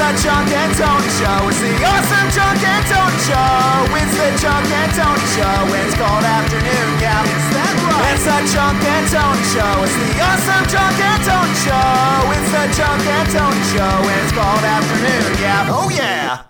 the Chunk and Tony Show. It's the awesome Chunk and Tony Show. It's the Chunk and Tony Show. It's called Afternoon Yap. Is that right? It's the Chunk and Tony Show. It's the awesome Chunk and Tony Show. It's the Chunk and Tony Show. It's called Afternoon Yap. Oh yeah.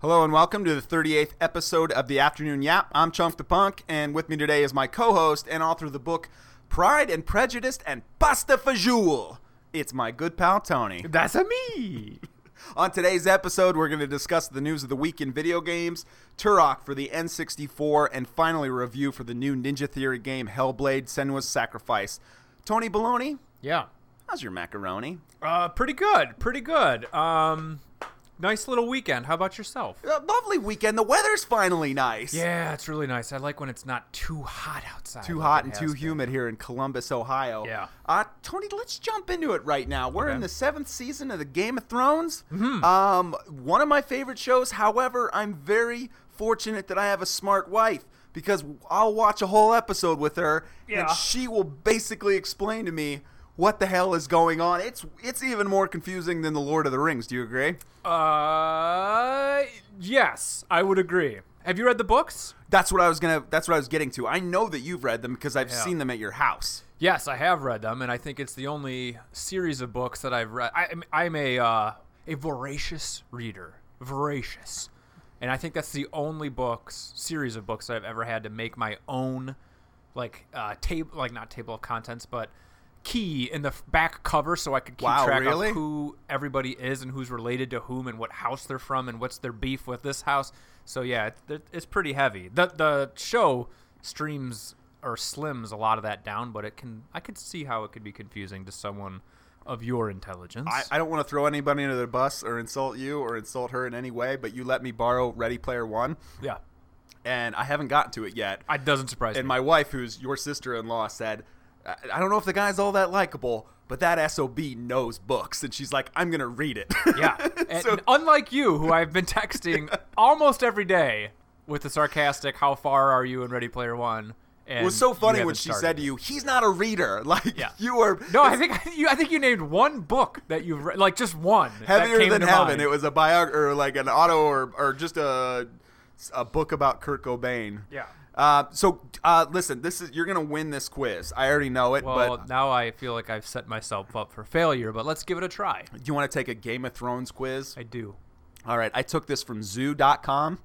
Hello and welcome to the 38th episode of the Afternoon Yap. I'm Chunk the Punk, and with me today is my co-host and author of the book Pride and Prejudice and Pasta Fajoule. It's my good pal Tony. That's a me. On today's episode, we're going to discuss the news of the week in video games, Turok for the N64, and finally a review for the new Ninja Theory game Hellblade: Senua's Sacrifice. Tony Baloney, Yeah. how's your macaroni? Uh, pretty good. Pretty good. Um, nice little weekend. How about yourself? A lovely weekend. The weather's finally nice. Yeah, it's really nice. I like when it's not too hot outside. too like hot and too been. humid here in Columbus, Ohio. Yeah. Uh, Tony, let's jump into it right now. We're Okay. in the seventh season of the Game of Thrones. Mm-hmm. Um, one of my favorite shows. However, I'm very fortunate that I have a smart wife because I'll watch a whole episode with her, and she will basically explain to me what the hell is going on. It's it's even more confusing than the Lord of the Rings. Do you agree? Uh, yes, I would agree. Have you read the books? That's what I was gonna. That's what I was getting to. I know that you've read them because I've Yeah. seen them at your house. Yes, I have read them, and I think it's the only series of books that I've read. I, I'm- I'm a uh, a voracious reader, voracious, and I think that's the only books series of books I've ever had to make my own, like uh, table, like not table of contents, but key in the back cover, so I could keep Wow, track really? of who everybody is and who's related to whom and what house they're from and what's their beef with this house. So yeah, it's, it's pretty heavy. The the show streams or slims a lot of that down, but it can I could see how it could be confusing to someone of your intelligence. I, I don't want to throw anybody under the bus or insult you or insult her in any way, but you let me borrow Ready Player One, yeah, and I haven't gotten to it yet. it doesn't surprise And me. And my wife, who's your sister-in-law, said, "I don't know if the guy's all that likable, but that sob knows books," and she's like, "I'm gonna read it." yeah, and So- unlike you, who I've been texting almost every day with the sarcastic "How far are you in Ready Player One?" And it was so funny when she started said to you, "He's not a reader." Like Yeah. you were. No, I think you. I think you named one book that you've read, like just one. that heavier came than heaven. mind. It was a biog or like an auto or or just a a book about Kurt Cobain. Yeah. Uh, so uh, listen, this is you're gonna win this quiz. I already know it, Well, but now I feel like I've set myself up for failure, but let's give it a try. do you want to take a Game of Thrones quiz? I do. All right, I took this from Zoo.com.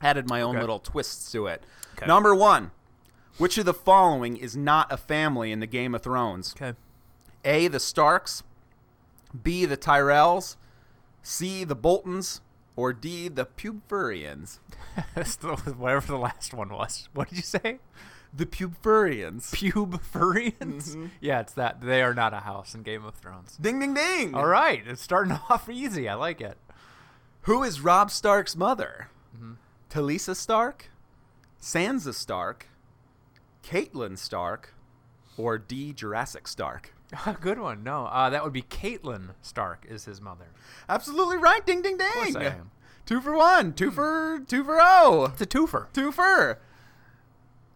Added my own Okay. little twists to it. Okay. Number one, which of the following is not a family in the Game of Thrones? Okay. A. The Starks. B. The Tyrells. C. The Boltons. Or D. The Pubfurians. Whatever the last one was. What did you say? The Pubfurians. Pubfurians? Mm-hmm. Yeah, it's that. They are not a house in Game of Thrones. Ding ding ding. All right, it's starting off easy. I like it. Who is Robb Stark's mother? Mm-hmm. Talisa Stark, Sansa Stark, Catelyn Stark, or D. Jurassic Stark? Good one. No, uh, that would be Catelyn Stark is his mother. Absolutely right. Ding ding ding. course I am. Two for one. Two for two for oh. It's a twofer. Two for.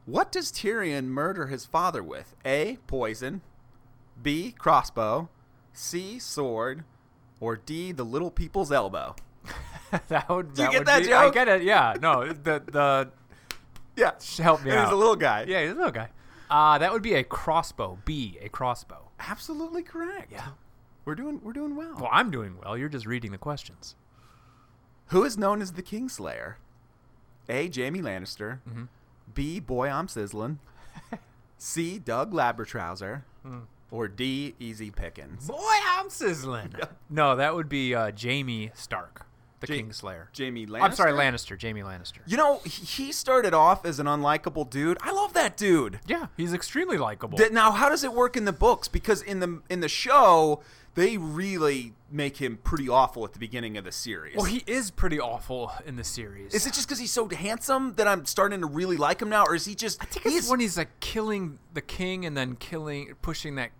What does Tyrion murder his father with? A. Poison. B. Crossbow. C. Sword. Or D. The little people's elbow. that would. Do you that get that be, I get it. Yeah. No, the the Yeah. help me And out. He's a little guy. Yeah, he's a little guy. Uh, that would be a crossbow. B, a crossbow. Absolutely correct. Yeah. We're doing we're doing well. Well, I'm doing well. You're just reading the questions. Who is known as the Kingslayer? A. Jaime Lannister. Mm-hmm. B. Boy I'm sizzling. C. Doug Labertrouser. Hmm. Or D. Easy Pickens. Boy, I'm sizzling. No, that would be uh, Jaime Stark, the Ja- Kingslayer. Jaime Lannister. I'm sorry, Lannister. Jaime Lannister. You know, he started off as an unlikable dude. I love that dude. Yeah, he's extremely likable. Now, how does it work in the books? Because in the in the show, they really make him pretty awful at the beginning of the series. well, he is pretty awful in the series. is it just because he's so handsome that I'm starting to really like him now, or is he just? I think it's when he's like killing the king and then killing, pushing that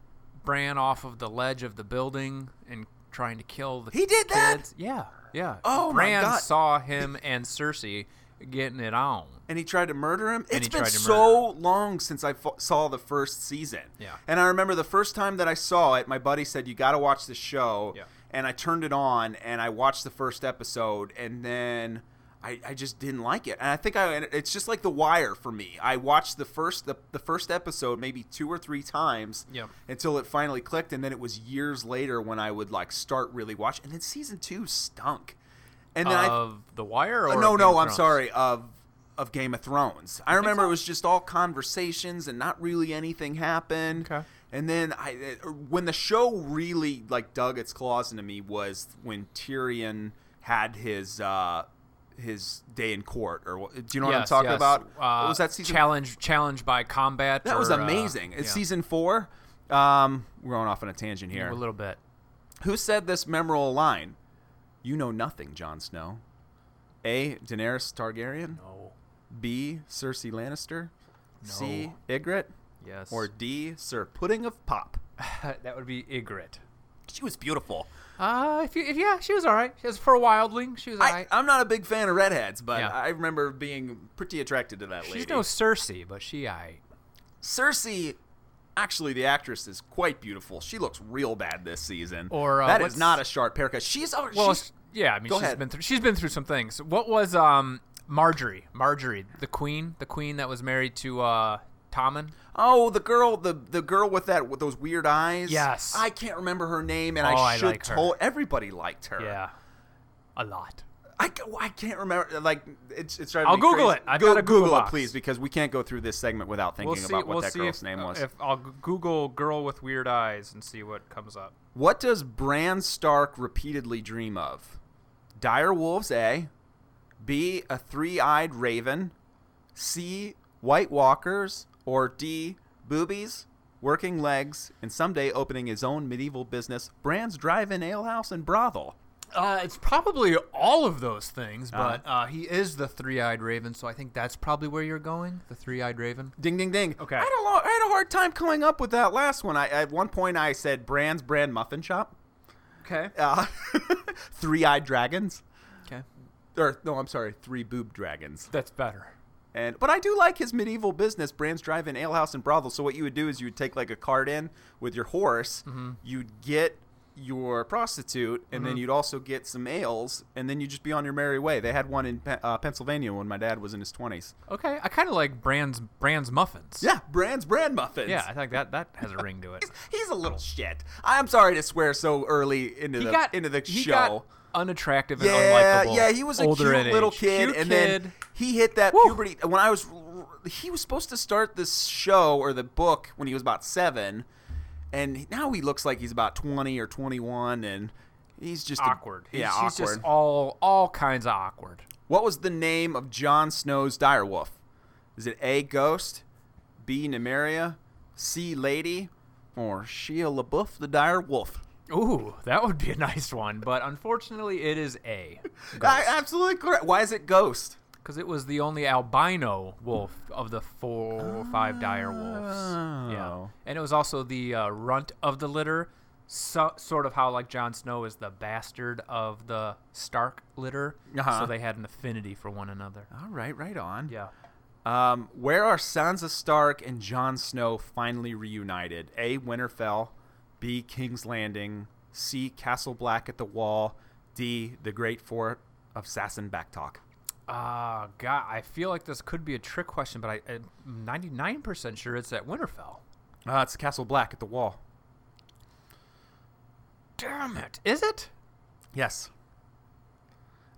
Bran off of the ledge of the building and trying to kill the. He did that? Yeah, yeah. Oh, my Bran God. saw him and Cersei getting it on. and he tried to murder him. It's been so long since I saw the first season. Yeah. And I remember the first time that I saw it, my buddy said, "You got to watch the show." Yeah. and I turned it on and I watched the first episode, and then I, I just didn't like it. And I think I it's just like The Wire for me. I watched the first the, the first episode maybe two or three times Yep. until it finally clicked, and then it was years later when I would like start really watch. And then season two stunk. And then I of The Wire? Or uh, no, no, I'm sorry. Of of Game of Thrones. I remember so. it was just all conversations and not really anything happened. Okay. And then I, uh, when the show really like dug its claws into me was when Tyrion had his uh, his day in court. Or what- do you know what I'm talking yes. about? Uh, What was that season? Challenge, challenge by combat. that was or, uh, amazing. It's yeah, season four. Um, we're going off on a tangent here. A little bit. Who said this memorable line? You know nothing, Jon Snow. A. Daenerys Targaryen. No. B. Cersei Lannister. No. C. Ygritte. Yes. Or D. Sir Pudding of Pop. that would be Ygritte. She was beautiful. Uh, if you, if yeah, she was all right. She was for a wildling. She was all I, right. I'm not a big fan of redheads, but Yeah. I remember being pretty attracted to that lady. She's no Cersei, but she I. Cersei, actually, the actress is quite beautiful. She looks real bad this season. Or, uh, that is not a sharp haircut. She's oh, Well, she's, yeah. I mean, Go she's ahead. been through. She's been through some things. What was um Margaery? Margaery, the queen, the queen that was married to uh Tommen. oh the girl the the girl with that with those weird eyes. Yes. I can't remember her name, and Oh, I I should like her. told everybody liked her. Yeah, a lot. I, I can't remember. Like it's it's I'll Google crazy. it. I've Go, got a Google it, box. please, because we can't go through this segment without thinking We'll see. about what we'll that girl's if, name uh, was. If I'll Google "girl with weird eyes" and see what comes up. What does Bran Stark repeatedly dream of? Dire wolves, A. B. A three-eyed raven. C. White walkers. Or D. Boobies, working legs, and someday opening his own medieval business, Bran's Drive-In Alehouse and Brothel. Uh, it's probably all of those things, Uh-huh. but uh, he is the three-eyed raven, so I think that's probably where you're going. The three-eyed raven. Ding, ding, ding. Okay. I had, a lo- I had a hard time coming up with that last one. I at one point I said Bran's Bran Muffin Shop. Okay. Uh, three-eyed dragons. Okay. Or no, I'm sorry, three boob dragons. That's better. And but I do like his medieval business, Bran's Drive-In Alehouse and Brothel. So what you would do is you would take like a cart in with your horse, you'd get your prostitute, and then you'd also get some ales, and then you'd just be on your merry way. They had one in uh, Pennsylvania when my dad was in his twenties. Okay. I kind of like Bran's Bran's muffins. Yeah, Bran's Bran Muffins. Yeah, I think that that has a ring to it. he's a little shit. I'm sorry to swear so early into he the got into the he show. got unattractive and yeah, unlikable. yeah, he was a cute little kid, Cute and kid. then he hit that Woo. puberty. When I was, he was supposed to start this show or the book when he was about seven, and now he looks like he's about twenty or twenty-one, and he's just awkward. He's, yeah, he's awkward. just all all kinds of awkward. what was the name of Jon Snow's direwolf? Is it A. Ghost, B. Nymeria, C. Lady, or Shia LaBeouf the dire wolf? Ooh, that would be a nice one, but unfortunately, it is A. I, absolutely correct. Why is it Ghost? Because it was the only albino wolf of the four or five dire wolves. Yeah. Oh. And it was also the uh, runt of the litter, so, sort of how like Jon Snow is the bastard of the Stark litter. Uh-huh. So they had an affinity for one another. All right, right on. Yeah. Um, where are Sansa Stark and Jon Snow finally reunited? A. Winterfell, B. King's Landing, C. Castle Black at the Wall, D. The Great Fort of Sasson Backtalk. Uh, God, I feel like this could be a trick question, but I, I'm 99% sure it's at Winterfell. Uh, it's Castle Black at the Wall. Damn it. Is it? Yes.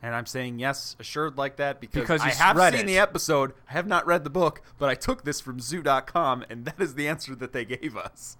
And I'm saying yes, assured like that because, Because you I have seen it. the episode. I have not read the book, but I took this from zoo.com, and that is the answer that they gave us.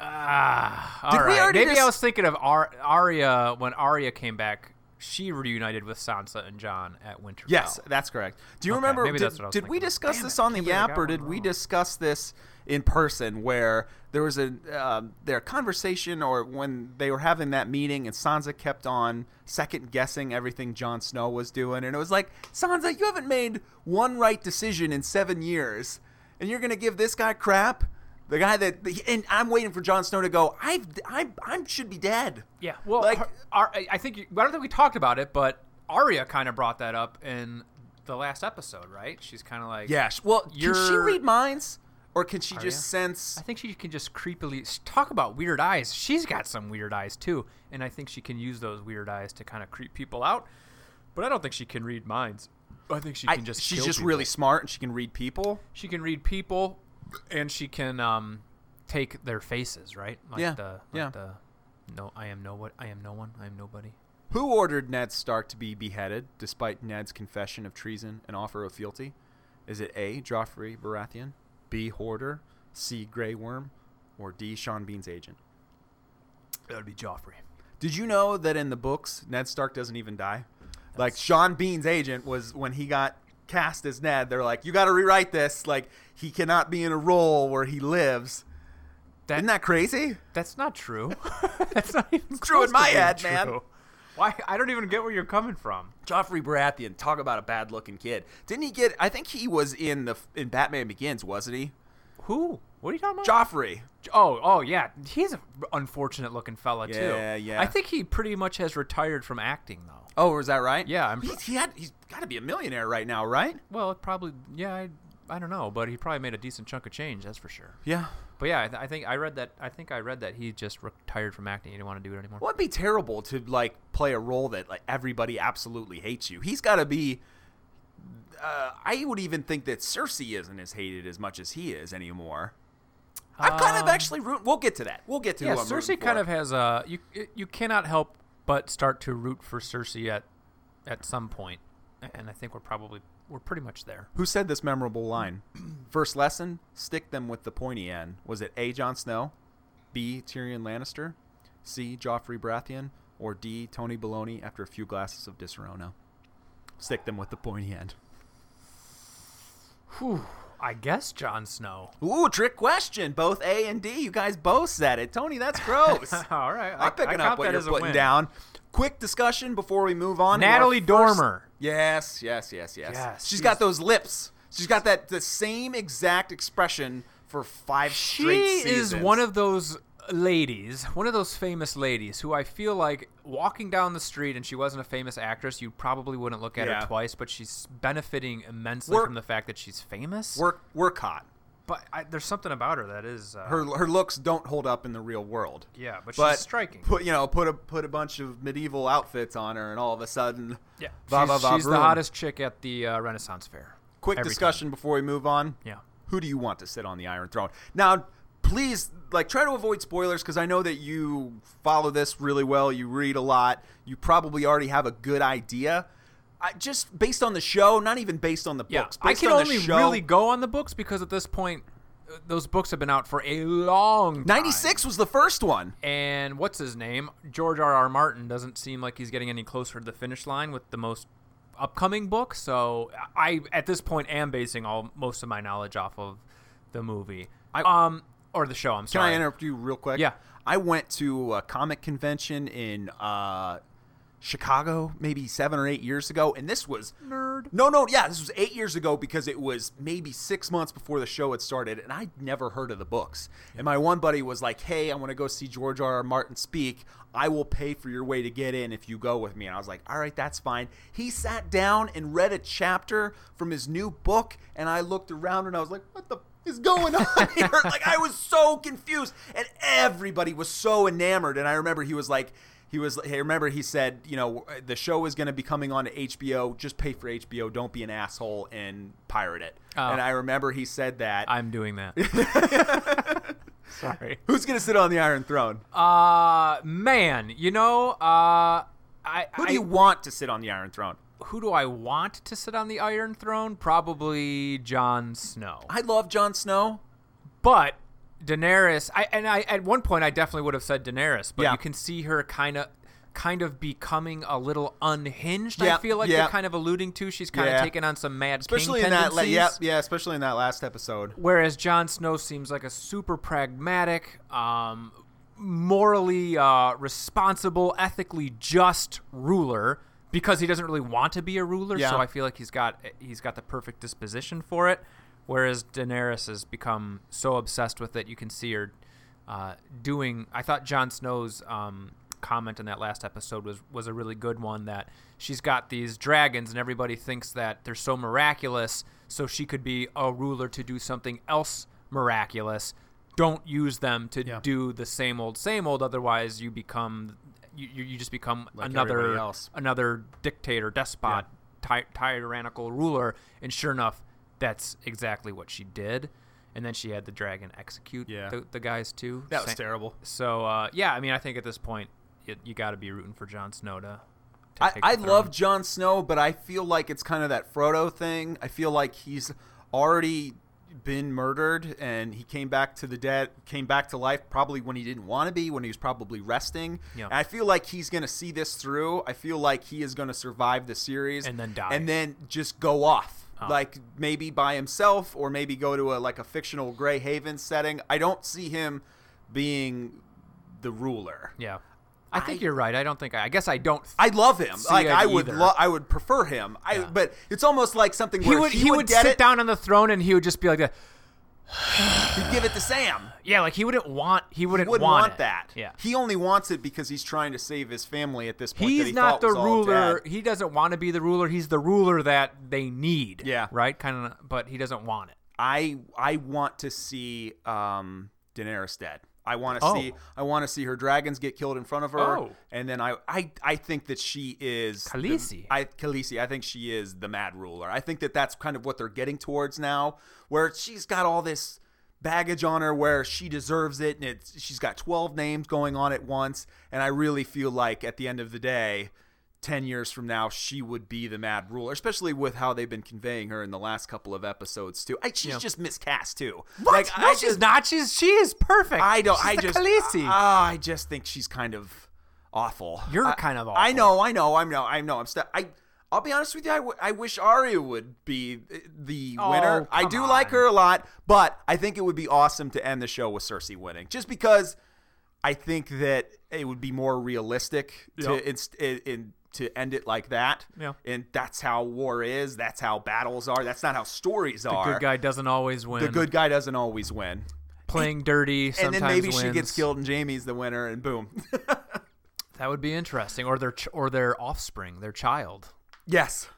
Ah, all we already Maybe I was thinking of Ar- Arya when Arya came back. She reunited with Sansa and Jon at Winterfell. Yes, that's correct. Do you Okay, remember? maybe did that's what I was did we discuss Damn this it, on the can't believe I Yap, got or did we wrong. discuss this in person? Where there was a um, their conversation, or when they were having that meeting, and Sansa kept on second guessing everything Jon Snow was doing, and it was like, Sansa, you haven't made one right decision in seven years, and you're gonna give this guy crap. The guy that, and I'm waiting for Jon Snow to go. I've, I, I should be dead. Yeah. Well, Like- her- I I think you- I don't think we talked about it, but Arya kind of brought that up in the last episode, right? She's kind of like, Yeah. Well, can she read minds? or can she Arya? just sense? I think she can just creepily talk about weird eyes. She's got some weird eyes too, and I think she can use those weird eyes to kind of creep people out. But I don't think she can read minds. I think she I- can just. she's just people. really smart and she can read people. She can read people, and she can um, take their faces, right? Like Yeah, The, like yeah. The, no, I am no what. I am no one. I am nobody. Who ordered Ned Stark to be beheaded despite Ned's confession of treason and offer of fealty? Is it A. Joffrey Baratheon, B. Hodor, C. Grey Worm, or D. Sean Bean's agent? That would be Joffrey. Did you know that in the books Ned Stark doesn't even die? Like Sean Bean's agent was when he got cast as Ned, they're like, "You got to rewrite this. Like he cannot be in a role where he lives." That, Isn't that crazy? That's not true. that's not even true in my being head, man. Why? I don't even get where you're coming from. Joffrey Baratheon, talk about a bad-looking kid. Didn't he get? I think he was in the in Batman Begins, wasn't he? Who? What are you talking about? Joffrey. Oh, oh yeah, he's an unfortunate looking fella too. Yeah, yeah. I think he pretty much has retired from acting though. Oh, is that right? Yeah, I'm- He, he had. He's got to be a millionaire right now, right? Well, probably yeah, I, I don't know, but he probably made a decent chunk of change, that's for sure. Yeah. But yeah, I, th- I think I read that. I think I read that he just retired from acting. He didn't want to do it anymore. Well, it'd be terrible to like play a role that like everybody absolutely hates you. He's got to be. Uh, I would even think that Cersei isn't as hated as much as he is anymore. I'm kind of Um, actually root. We'll get to that. We'll get to yeah, who I'm Cersei kind for. of has a you. You cannot help but start to root for Cersei at at some point, and I think we're probably we're pretty much there. Who said this memorable line? First lesson: stick them with the pointy end. Was it A. Jon Snow, B. Tyrion Lannister, C. Joffrey Baratheon, or D. Tony Baloney after a few glasses of Disaronno? Stick them with the pointy end. Whew. I guess Jon Snow. Ooh, trick question. Both A and D. You guys both said it. Tony, that's gross. All right, I'm picking I up what you're putting down. Quick discussion before we move on. Natalie first- Dormer. Yes, yes, yes, yes. Yes, she's she's- got those lips. She's got that the same exact expression for five straight She is one of those ladies, one of those famous ladies who I feel like walking down the street and she wasn't a famous actress, you probably wouldn't look at Yeah. her twice, but she's benefiting immensely Work- from the fact that she's famous. work work hot. but I, there's something about her that is uh, Her her looks don't hold up in the real world. Yeah, but, But she's striking. Put you know put a put a bunch of medieval outfits on her, and all of a sudden, yeah, va, she's, va, va, she's the hottest chick at the uh, Renaissance Fair. Quick Every discussion before we move on. Yeah. Who do you want to sit on the Iron Throne? Now, please, like, try to avoid spoilers because I know that you follow this really well. You read a lot. You probably already have a good idea. I, just based on the show, not even based on the Yeah, books. I can on the only show- really go on the books because at this point, uh, those books have been out for a long time. 96 was the first one. And what's his name? George R. R. Martin doesn't seem like he's getting any closer to the finish line with the most upcoming book. So I, at this point, am basing all most of my knowledge off of the movie, I- um, or the show. I'm sorry. Can. I interrupt you real quick? Yeah. I went to a comic convention in uh, Chicago maybe seven or eight years ago, and this was Nerd. No, no, yeah, this was eight years ago because it was maybe six months before the show had started, and I'd never heard of the books. And my one buddy was like, "Hey, I want to go see George R. R. Martin speak. I will pay for your way to get in if you go with me." And I was like, "All right, that's fine." He sat down and read a chapter from his new book, and I looked around and I was like, "What the?" Is going on here? like I was so confused, and everybody was so enamored. And I remember he was like, he was I remember he said, you know, the show is going to be coming on to HBO. Just pay for HBO. Don't be an asshole and pirate it. Oh. And I remember he said that. I'm doing that. Sorry. Who's going to sit on the Iron Throne? Uh, man, you know, uh, I Who do I- you want to sit on the Iron Throne? Who do I want to sit on the Iron Throne? Probably Jon Snow. I love Jon Snow. But Daenerys, I and I at one point I definitely would have said Daenerys, but Yeah. you can see her kind of kind of becoming a little unhinged. Yeah, I feel like yeah. you're kind of alluding to. She's kind Yeah. of taking on some mad Especially king in that, la- yeah, yeah. Especially in that last episode. Whereas Jon Snow seems like a super pragmatic, um, morally uh, responsible, ethically just ruler because he doesn't really want to be a ruler. Yeah. So I feel like he's got he's got the perfect disposition for it. Whereas Daenerys has become so obsessed with it, you can see her uh, doing. I thought Jon Snow's um, comment in that last episode was was a really good one. That she's got these dragons, and everybody thinks that they're so miraculous, so she could be a ruler to do something else miraculous. Don't use them to Yeah. do the same old, same old. Otherwise, you become you, you just become Like another else. another dictator, despot, ty- tyrannical ruler. And sure enough, that's exactly what she did. And then she had the dragon execute Yeah. the, the guys too. That was Sa- terrible. So uh, yeah, I mean, I think at this point, it, you got to be rooting for Jon Snow to. to I, I love. Jon Snow, but I feel like it's kind of that Frodo thing. I feel like he's already been murdered and he came back to the dead came back to life probably when he didn't want to be when he was probably resting Yeah. and i feel like he's going to see this through i feel like he is going to survive the series And then die. and then just go off Oh. like maybe by himself or maybe go to a like a fictional gray haven setting i don't see him being the ruler Yeah, I think I- you're right. I don't think I. I guess I don't. I love him. Like I would, lo- I would prefer him. I, Yeah. but it's almost like something he would. he, He would, would sit it. down on the throne and he would just be like, that. He'd give it to Sam. yeah, like he wouldn't want. He wouldn't, Wouldn't want, want, that. Yeah. He only wants it because he's trying to save his family at this point. that He's he not the ruler. He doesn't want to be the ruler. He's the ruler that they need. Yeah. Right. Kind of. But he doesn't want it. I I want to see um, Daenerys dead. I want to Oh. see I want to see her dragons get killed in front of her, Oh. and then I, I I think that she is the- Khaleesi. I Khaleesi. I think she is the mad ruler. I think that that's kind of what they're getting towards now, where she's got all this baggage on her, where she deserves it, and it's she's got twelve names going on at once, and I really feel like at the end of the day. 10 years from now she would be the mad ruler especially with how they've been conveying her in the last couple of episodes too I, she's Yeah. just miscast too What? like no, I she's just, not. She's she is perfect. I don't. She's I just. Khaleesi. ah, I just think she's kind of awful. You're I- kind of awful I know. I know. I know. I know. I'm. St- I. I'll be honest with you. I, w- I wish Arya would be uh, the Oh, winner. I do like her a lot, but I think it would be awesome to end the show with Cersei winning, just because I think that it would be more realistic to Yep. inst- in, in to end it like that. Yeah. And that's how war is. That's how battles are. That's not how stories are. the good guy doesn't always win. the good guy doesn't always win. playing dirty. Sometimes. And then maybe wins. she gets killed and Jaime's the winner and boom. That would be interesting. Or their ch- or their offspring, their child. yes.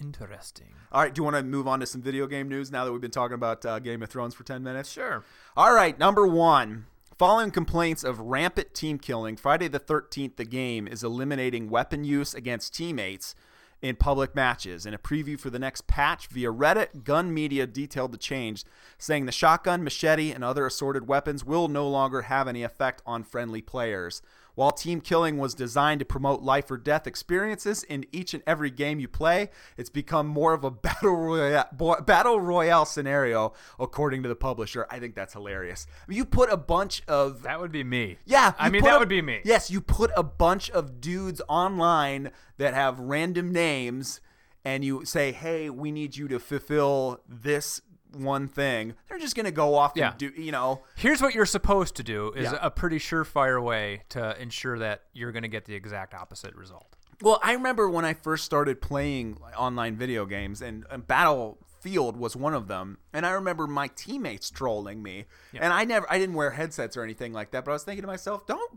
Interesting. All right. Do you want to move on to some video game news now that we've been talking about uh, Game of Thrones for 10 minutes? Sure. All right. Number one. Following complaints of rampant team killing, Friday the 13th, the game is eliminating weapon use against teammates in public matches. In a preview for the next patch via Reddit, Gun Media detailed the change, saying the shotgun, machete, and other assorted weapons will no longer have any effect on friendly players. While team killing was designed to promote life or death experiences in each and every game you play, it's become more of a battle royale, battle royale scenario, according to the publisher. I think that's hilarious. You put a bunch of That would be me. yeah, I mean that a- would be me. Yes, you put a bunch of dudes online that have random names, and you say, "Hey, we need you to fulfill this one thing." They're just gonna go off Yeah. and do, you know. Here's what you're supposed to do is Yeah. a pretty surefire way to ensure that you're going to get the exact opposite result. Well, I remember when I first started playing online video games, and, and Battlefield was one of them. And I remember my teammates trolling me, and I never, I didn't wear headsets or anything like that. But I was thinking to myself, don't.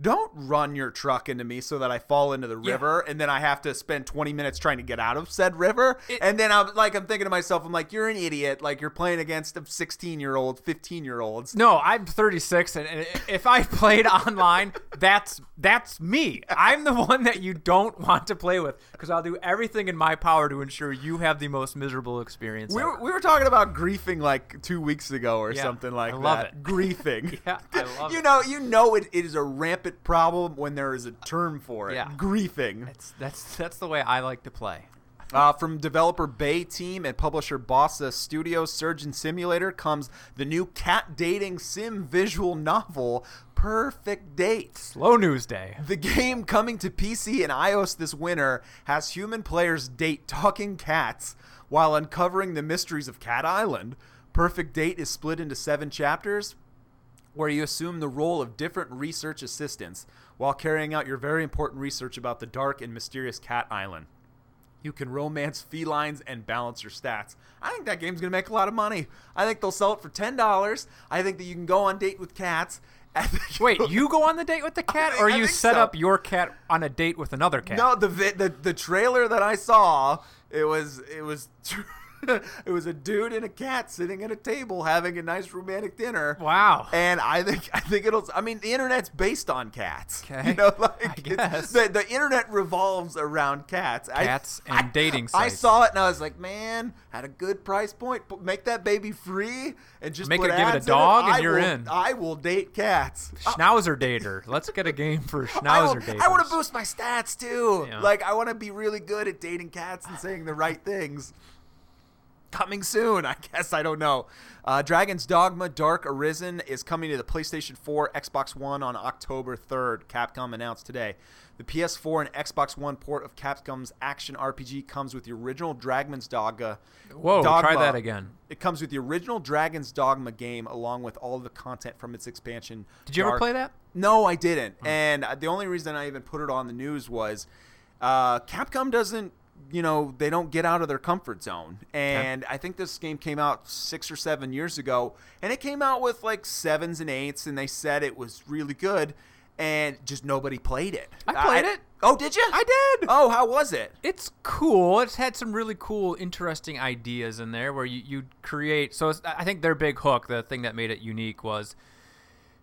Don't run your truck into me so that I fall into the river and then I have to spend 20 minutes trying to get out of said river. and then I'm like, I'm thinking to myself, I'm like, you're an idiot. Like, you're playing against 16 year old, 15 year olds. No, I'm 36, and, and if I played online, that's that's me. I'm the one that you don't want to play with because I'll do everything in my power to ensure you have the most miserable experience. We were, we were talking about griefing like two weeks ago or Yeah, something like I love that. it. Griefing. Yeah, I love you it. know, you know it, it is a rampant problem when there is a term for it. Yeah. Griefing. That's that's that's the way I like to play. Uh, from developer Bay Team and publisher Bossa Studios Surgeon Simulator comes the new cat dating sim visual novel, Perfect Date. Slow news day. The game coming to PC and iOS this winter has human players date talking cats while uncovering the mysteries of Cat Island. Perfect Date is split into seven chapters where you assume the role of different research assistants while carrying out your very important research about the dark and mysterious Cat Island. You can romance felines and balance your stats. I think that game's going to make a lot of money. I think they'll sell it for $10. I think that you can go on date with cats. Wait, you go on the date with the cat, think- or you set so. up your cat on a date with another cat? No, the the the trailer that I saw, it was it was it was a dude and a cat sitting at a table having a nice romantic dinner. Wow. And I think I think it'll. I mean, the internet's based on cats. Okay. You know, like I guess. the the internet revolves around cats. I- Cats and I, dating I saw it and I was like, man, at a good price point, make that baby free and just Make it- give it a dog and I you're will- in. I will date cats. Schnauzer dater. Let's get a game for Schnauzer dater. I want to boost my stats too. Yeah. Like I want to be really good at dating cats and saying the right things. Coming soon, I guess. I don't know. Uh, Dragon's Dogma Dark Arisen is coming to the PlayStation 4, Xbox One on October 3rd. Capcom announced today. The PS4 and Xbox One port of Capcom's action RPG comes with the original Dragon's Dogma. Whoa, Dogma. try that again. It comes with the original Dragon's Dogma game along with all the content from its expansion. Did you ever play that? no, I didn't. And uh, the only reason I even put it on the news was uh, Capcom doesn't, you know, they don't get out of their comfort zone. And I think this game came out six or seven years ago, and it came out with like sevens and eights, and they said it was really good, and just nobody played it. I played it. Oh, did you? I did. Oh, how was it? It's cool. It's had some really cool, interesting ideas in there where you, you create. So it's, I think their big hook, the thing that made it unique, was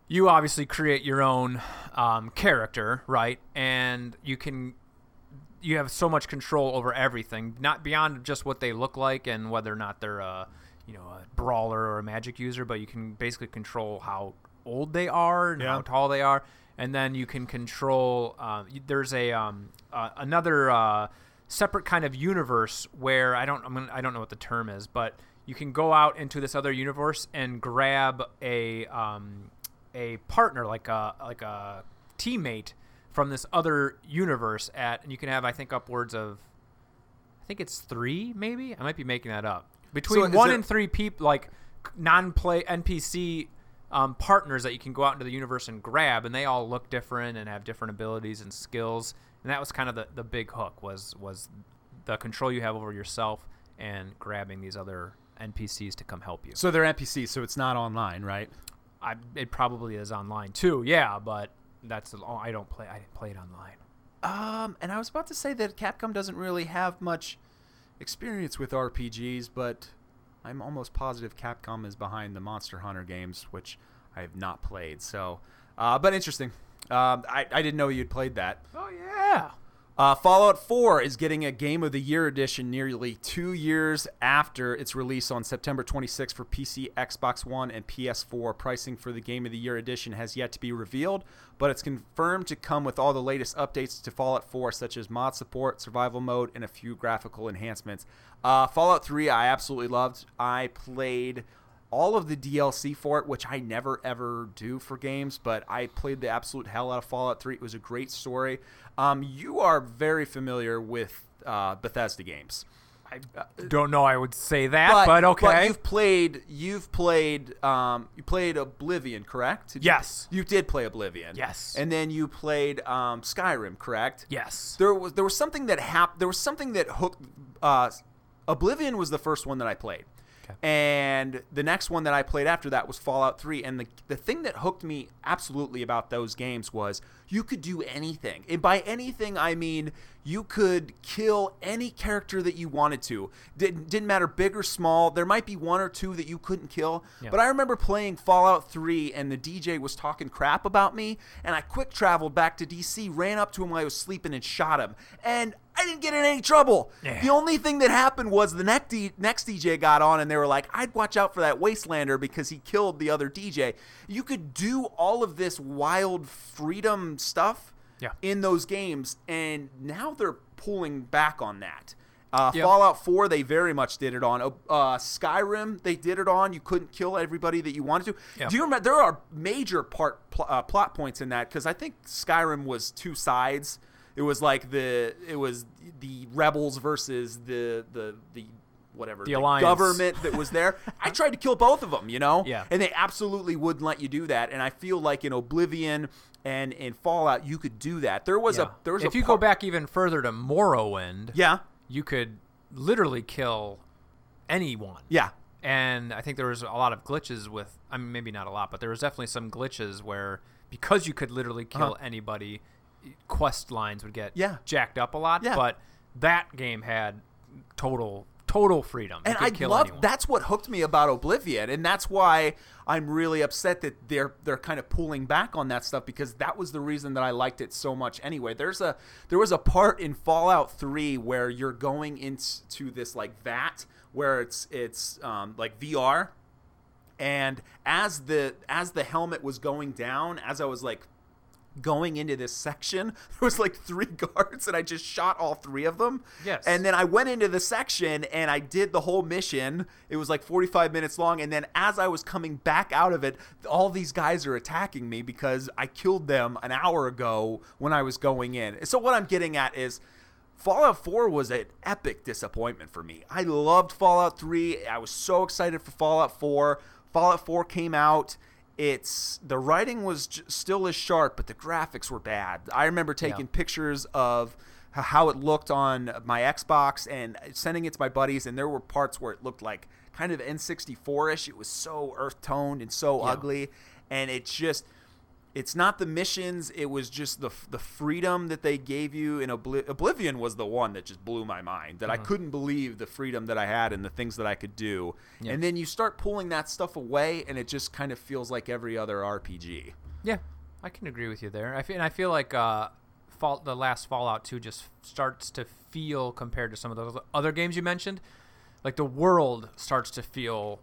you obviously create your own um, character, right? And you can you have so much control over everything, not beyond just what they look like and whether or not they're a you know a brawler or a magic user, but you can basically control how old they are and Yeah. how tall they are, and then you can control. Uh, there's a um, uh, another uh, separate kind of universe where I don't I'm gonna, I don't know what the term is, but you can go out into this other universe and grab a um, a partner like a like a teammate from this other universe at and you can have I think upwards of I think it's 3 maybe. I might be making that up. Between is 1 there- and 3 people like non-play NPC um, partners that you can go out into the universe and grab and they all look different and have different abilities and skills. And that was kind of the, the big hook was was the control you have over yourself and grabbing these other NPCs to come help you. So they're NPCs, so it's not online, right? I, it probably is online too. Yeah, but that's all. I don't play. I didn't play it online. Um, and I was about to say that Capcom doesn't really have much experience with RPGs, but I'm almost positive Capcom is behind the Monster Hunter games, which I have not played. So, uh, but interesting. Um, I, I didn't know you'd played that. Oh yeah. Uh, Fallout 4 is getting a Game of the Year edition nearly two years after its release on September 26 for PC, Xbox One, and PS4. Pricing for the Game of the Year edition has yet to be revealed, but it's confirmed to come with all the latest updates to Fallout 4, such as mod support, survival mode, and a few graphical enhancements. Uh, Fallout 3, I absolutely loved. I played all of the DLC for it, which I never ever do for games, but I played the absolute hell out of Fallout 3. It was a great story. Um, you are very familiar with uh, Bethesda games, I don't know. I would say that, but, okay. you've played, you've played, um, you played Oblivion, correct? Did you- Yes. you, did play Oblivion. Yes. and then you played um, Skyrim, correct? yes. There was there was something that happened. There was something that hooked. Uh, Oblivion was the first one that I played, and the next one that I played after that was Fallout Three. And the the thing that hooked me absolutely about those games was you could do anything, and by anything I mean you could kill any character that you wanted to. Didn't didn't matter big or small. There might be one or two that you couldn't kill, Yeah. but I remember playing Fallout 3 and the DJ was talking crap about me, and I quick traveled back to DC, ran up to him while I was sleeping, and shot him. And I didn't get in any trouble. Yeah. The only thing that happened was the next, D- next DJ got on, and they were like, I'd watch out for that Wastelander because he killed the other DJ. You could do all of this wild freedom stuff Yeah. in those games, and now they're pulling back on that. Uh, Yep. Fallout 4, they very much did it on. Uh, Skyrim, they did it on. You couldn't kill everybody that you wanted to. Yeah. Do you remember? There are major part pl- uh, plot points in that because I think Skyrim was two sides. It was like the it was the rebels versus the the the whatever The Alliance. government that was there. I tried to kill both of them, you know. Yeah. And they absolutely wouldn't let you do that. And I feel like in Oblivion and in Fallout, you could do that. There was Yeah. a there was if you go back even further to Morrowind, yeah, you could literally kill anyone. yeah. And I think there was a lot of glitches with. I mean, maybe not a lot, but there was definitely some glitches where because you could literally kill Uh-huh. anybody, quest lines would get Yeah. jacked up a lot. Yeah. But that game had total total freedom. You and I love anyone. that's what hooked me about Oblivion, and that's why I'm really upset that they're they're kind of pulling back on that stuff because that was the reason that I liked it so much. Anyway, there's a there was a part in Fallout 3 where you're going into this like vat where it's it's um, like VR, and as the as the helmet was going down, as I was like going into this section, there was like three guards, and I just shot all three of them. Yes. And then I went into the section and I did the whole mission. It was like 45 minutes long. And then as I was coming back out of it, all these guys are attacking me because I killed them an hour ago when I was going in. So what I'm getting at is. Fallout 4 was an epic disappointment for me. I loved Fallout 3. I was so excited for Fallout 4. Fallout 4 came out. It's the writing was j- still as sharp, but the graphics were bad. I remember taking Yeah. pictures of how it looked on my Xbox and sending it to my buddies, and there were parts where it looked like kind of N64ish. It was so earth toned and so Yeah. ugly, and it just it's not the missions it was just the the freedom that they gave you in Obli- oblivion was the one that just blew my mind that i Mm-hmm. couldn't believe the freedom that i had and the things that i could do Yeah. and then you start pulling that stuff away and it just kind of feels like every other rpg Yeah, I can agree with you there. I feel, and I feel like uh, Fall, the last Fallout 2 just starts to feel compared to some of those other games you mentioned, like the world starts to feel.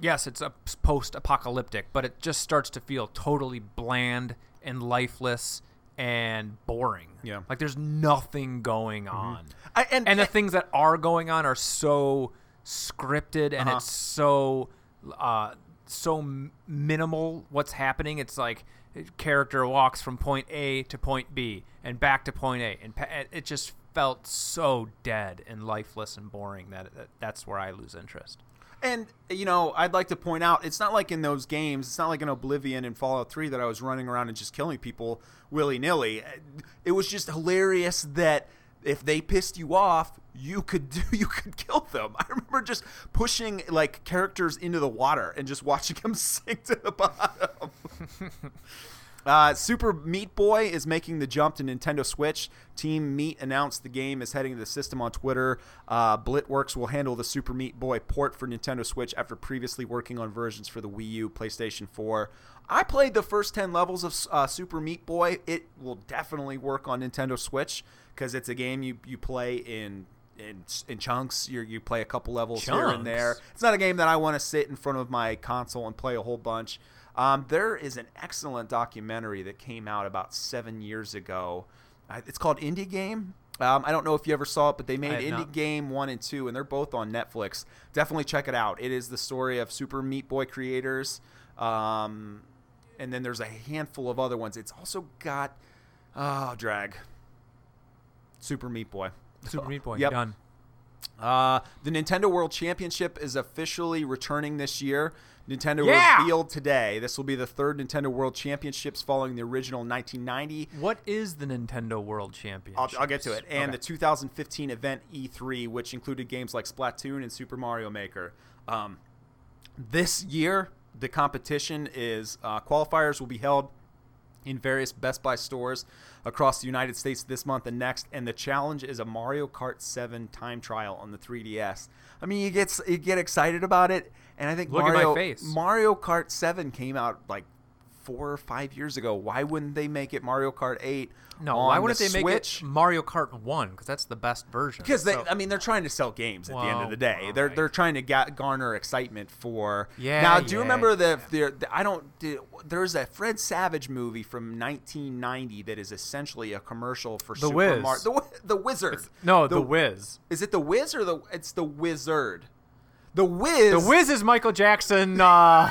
Yes, it's a post-apocalyptic, but it just starts to feel totally bland and lifeless and boring. Yeah. Mm-hmm. like there's nothing going on. I, and, and the things that are going on are so scripted and Uh-huh. it's so uh, so minimal what's happening it's like character walks from point a to point b and back to point a and pa- and it just felt so dead and lifeless and boring that, that that's where i lose interest And you know, I'd like to point out, it's not like in those games, it's not like in Oblivion and Fallout 3 that I was running around and just killing people willy nilly. It was just hilarious that if they pissed you off, you could do, you could kill them. I remember just pushing like characters into the water and just watching them sink to the bottom. Uh, Super Meat Boy is making the jump to Nintendo Switch. Team Meat announced the game is heading to the system on Twitter. Uh, Blitworks will handle the Super Meat Boy port for Nintendo Switch after previously working on versions for the Wii U, PlayStation 4. I played the first 10 levels of uh, Super Meat Boy. It will definitely work on Nintendo Switch because it's a game you, you play in in, in chunks. you you play a couple levels here and there. It's not a game that I want to sit in front of my console and play a whole bunch. Um, there is an excellent documentary that came out about seven years ago. It's called Indie Game. Um, I don't know if you ever saw it, but they made Indie not. Game 1 and 2, and they're both on Netflix. Definitely check it out. It is the story of Super Meat Boy creators. Um, and then there's a handful of other ones. It's also got, oh, drag. Super Meat Boy. super meat boy Yep. done Uh, the Nintendo World Championship is officially returning this year. Nintendo Yeah! revealed today this will be the third Nintendo World Championships following the original 1990. what is the nintendo world championship I'll, I'll get to it. And the 2015 event E3, which included games like Splatoon and Super Mario Maker. Um, this year, the competition is uh, qualifiers will be held in various Best Buy stores across the United States this month and next. And the challenge is a Mario Kart 7 time trial on the 3DS. I mean, you get you get excited about it, and I think Look Mario. Mario Kart 7 came out like four or five years ago. Why wouldn't they make it Mario Kart 8? no why wouldn't they make Switch? it mario kart 1 because that's the best version Because they, So- I mean, they're trying to sell games at the end of the day. They're alright. they're trying to ga- garner excitement for. Yeah, Now, do you remember the, yeah. the, the I don't. The, there's a Fred Savage movie from 1990 that is essentially a commercial for The Super Mario. The, the Wizard. no the, Wiz Is it the Wiz or the? It's the Wizard. The Wiz. The Wiz is Michael Jackson, uh,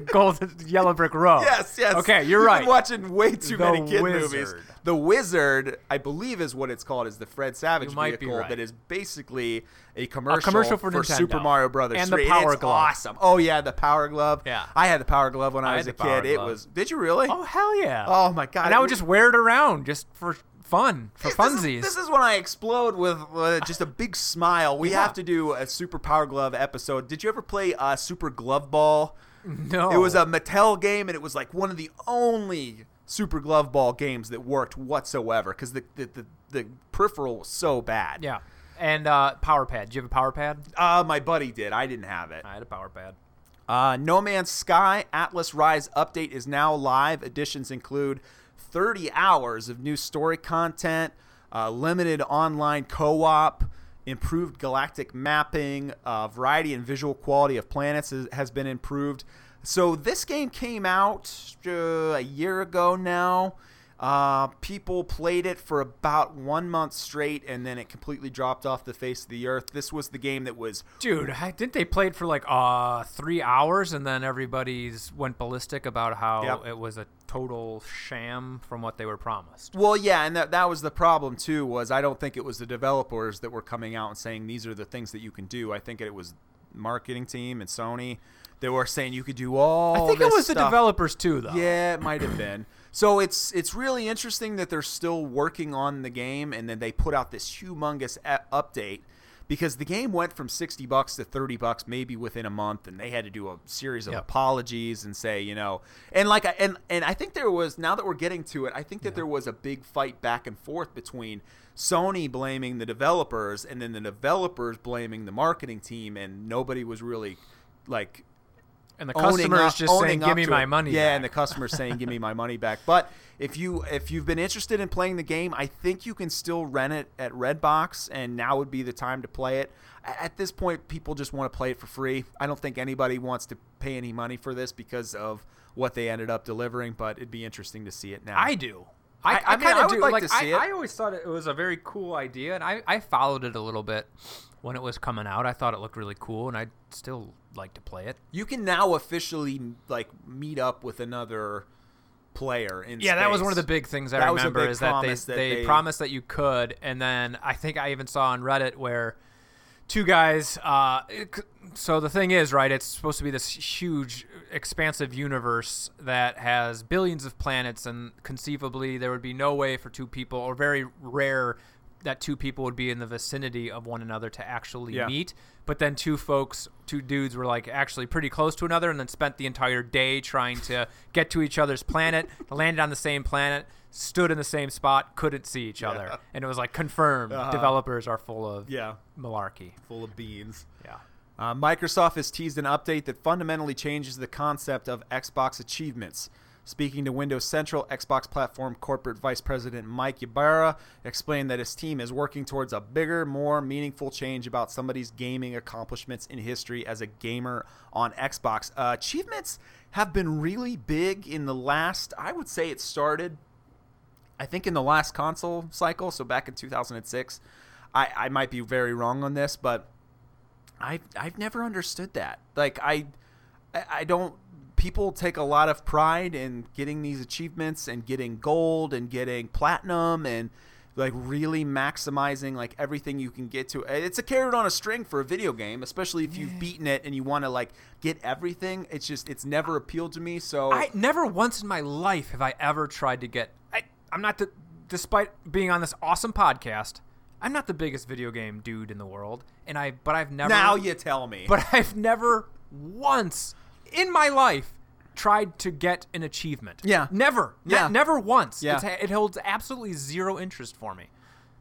Golden Yellow Brick Road. Yes, yes. Okay, you're You've right. Watching way too The many kid Wizard. movies. The Wizard, I believe, is what it's called. Is the Fred Savage You might be vehicle right. that is basically a commercial, commercial for Nintendo. Super Mario Brothers And the Power Glove. Awesome. Oh yeah, the Power Glove. Yeah. I had the Power Glove when I, I was a kid. It was. Did you really? Oh hell yeah! Oh, my god! And I would just wear it around just for fun, for This is- funsies. This is, when I explode with uh, just a big smile. We Yeah. have to do a Super Power Glove episode. Did you ever play uh, Super Glove Ball? no, It was a Mattel game, and it was like one of the only Super Glove Ball games that worked whatsoever because the, the, the, the peripheral was so bad. yeah. and uh, power pad. Do you have a power pad? Uh, my buddy did. I didn't have it. I had a power pad. Uh, no Man's Sky Atlas Rise update is now live. Additions include 30 hours of new story content, uh, limited online co op, improved galactic mapping, uh, variety and visual quality of planets has been improved. So this game came out uh, a year ago now. Uh, people played it for about one month straight, and then it completely dropped off the face of the earth. This was the game that was Dude, I, didn't they play it for like uh three hours and then everybody's went ballistic about how Yep. it was a total sham from what they were promised. Well, yeah, and that that was the problem too. Was I don't think it was the developers that were coming out and saying these are the things that you can do. I think it was marketing team and Sony that were saying you could do all. I think it was the developers too, though. Yeah, it might have been. So it's it's really interesting that they're still working on the game, and then they put out this humongous update because the game went from sixty bucks to thirty bucks maybe within a month, and they had to do a series of Yep. apologies and say you know, and like I- and and I think there was now that we're getting to it, I think that there was a big fight back and forth between. Sony blaming the developers and then the developers blaming the marketing team and nobody was really like And the customers up- just saying, "Give me my it. money." Yeah, back. and the customers saying, "Give me my money back." But if you if you've been interested in playing the game, I think you can still rent it at Redbox, and now would be the time to play it. At this point, people just want to play it for free. I don't think anybody wants to pay any money for this because of what they ended up delivering. But it'd be interesting to see it now. I do. I- I, I kind of do. like to see I, it. I always thought it was a very cool idea, and I, I followed it a little bit when it was coming out. I thought it looked really cool, and I'd still like to play it. you can now officially like meet up with another player in Yeah, that was one of the big things I That remember is that they, that they they- promised that you could, and then I think I even saw on Reddit where two guys. Uh, so the thing is, right? It's supposed to be this huge, expansive universe that has billions of planets, and conceivably there would be no way for two people, or very rare that two people would be in the vicinity of one another to actually Yeah. meet. But then two folks, two dudes were like actually pretty close to another and then spent the entire day trying to get to each other's planet, landed on the same planet, stood in the same spot, couldn't see each other. And it was like confirmed Uh-huh. developers are full of yeah malarkey. full of beans. Yeah. Uh, Microsoft has teased an update that fundamentally changes the concept of Xbox achievements. Speaking to Windows Central, Xbox Platform Corporate Vice President Mike Ybarra explained that his team is working towards a bigger, more meaningful change about somebody's gaming accomplishments in history as a gamer on Xbox. Uh, achievements have been really big in the last, I would say it started I think in the last console cycle, so back in 2006, I, I might be very wrong on this, but I've I've never understood that. Like I, I I don't. People take a lot of pride in getting these achievements and getting gold and getting platinum and like really maximizing like everything you can get to. It's a carrot on a string for a video game, especially if you've beaten it and you want to like get everything. It's just it's never appealed to me. So I never once in my life have I ever tried to get. I, I'm not the. Despite being on this awesome podcast, I'm not the biggest video game dude in the world, and I. But I've never. now you tell me. But I've never once in my life tried to get an achievement. Yeah. Never. Ne- Yeah. never once. Yeah. It's, it holds absolutely zero interest for me.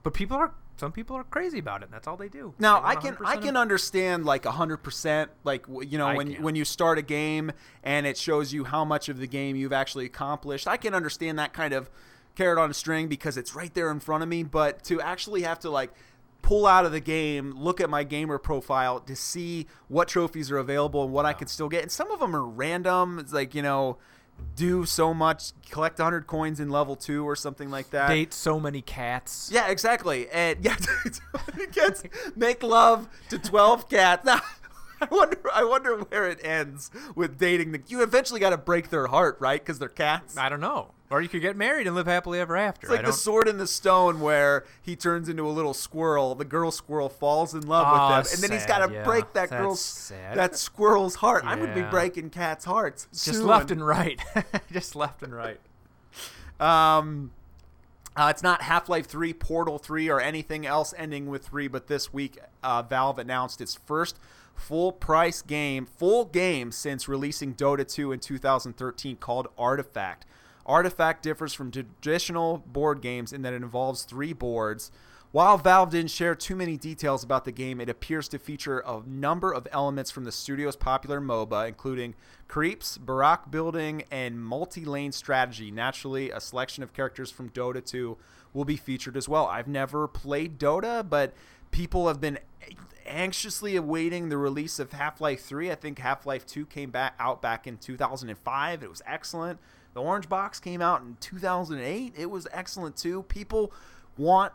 But people are. Some people are crazy about it. That's all they do. Now I can I can understand like hundred percent like you know I when can. when you start a game and it shows you how much of the game you've actually accomplished. I can understand that kind of carrot on a string because it's right there in front of me. But to actually have to like pull out of the game, look at my gamer profile to see what trophies are available and what I can still get, and some of them are random. It's like you know. Do so much, collect 100 coins in level two or something like that. date so many cats. Yeah, exactly. And yeah, cats make love to twelve cats. I wonder. I wonder where it ends with dating. The, you eventually got to break their heart, right? Because they're cats. I don't know. Or you could get married and live happily ever after. It's like the sword in the stone, where he turns into a little squirrel. The girl squirrel falls in love Aw, with him, and then he's got to yeah. break that That's girl's sad. that squirrel's heart. I'm gonna be breaking cats' hearts. just soon. left and right. just left and right. Um, uh, it's not Half Life 3, Portal 3, or anything else ending with 3, but this week uh, Valve announced its first full price game, full game since releasing Dota 2 in 2013 called Artifact. Artifact differs from traditional board games in that it involves three boards. While Valve didn't share too many details about the game, it appears to feature a number of elements from the studio's popular MOBA, including creeps, barrack building, and multi lane strategy. Naturally, a selection of characters from Dota 2 will be featured as well. I've never played Dota, but people have been anxiously awaiting the release of Half-Life 3. I think Half-Life 2 came back out back in 2005. It was excellent. The Orange Box came out in 2008. It was excellent too. People want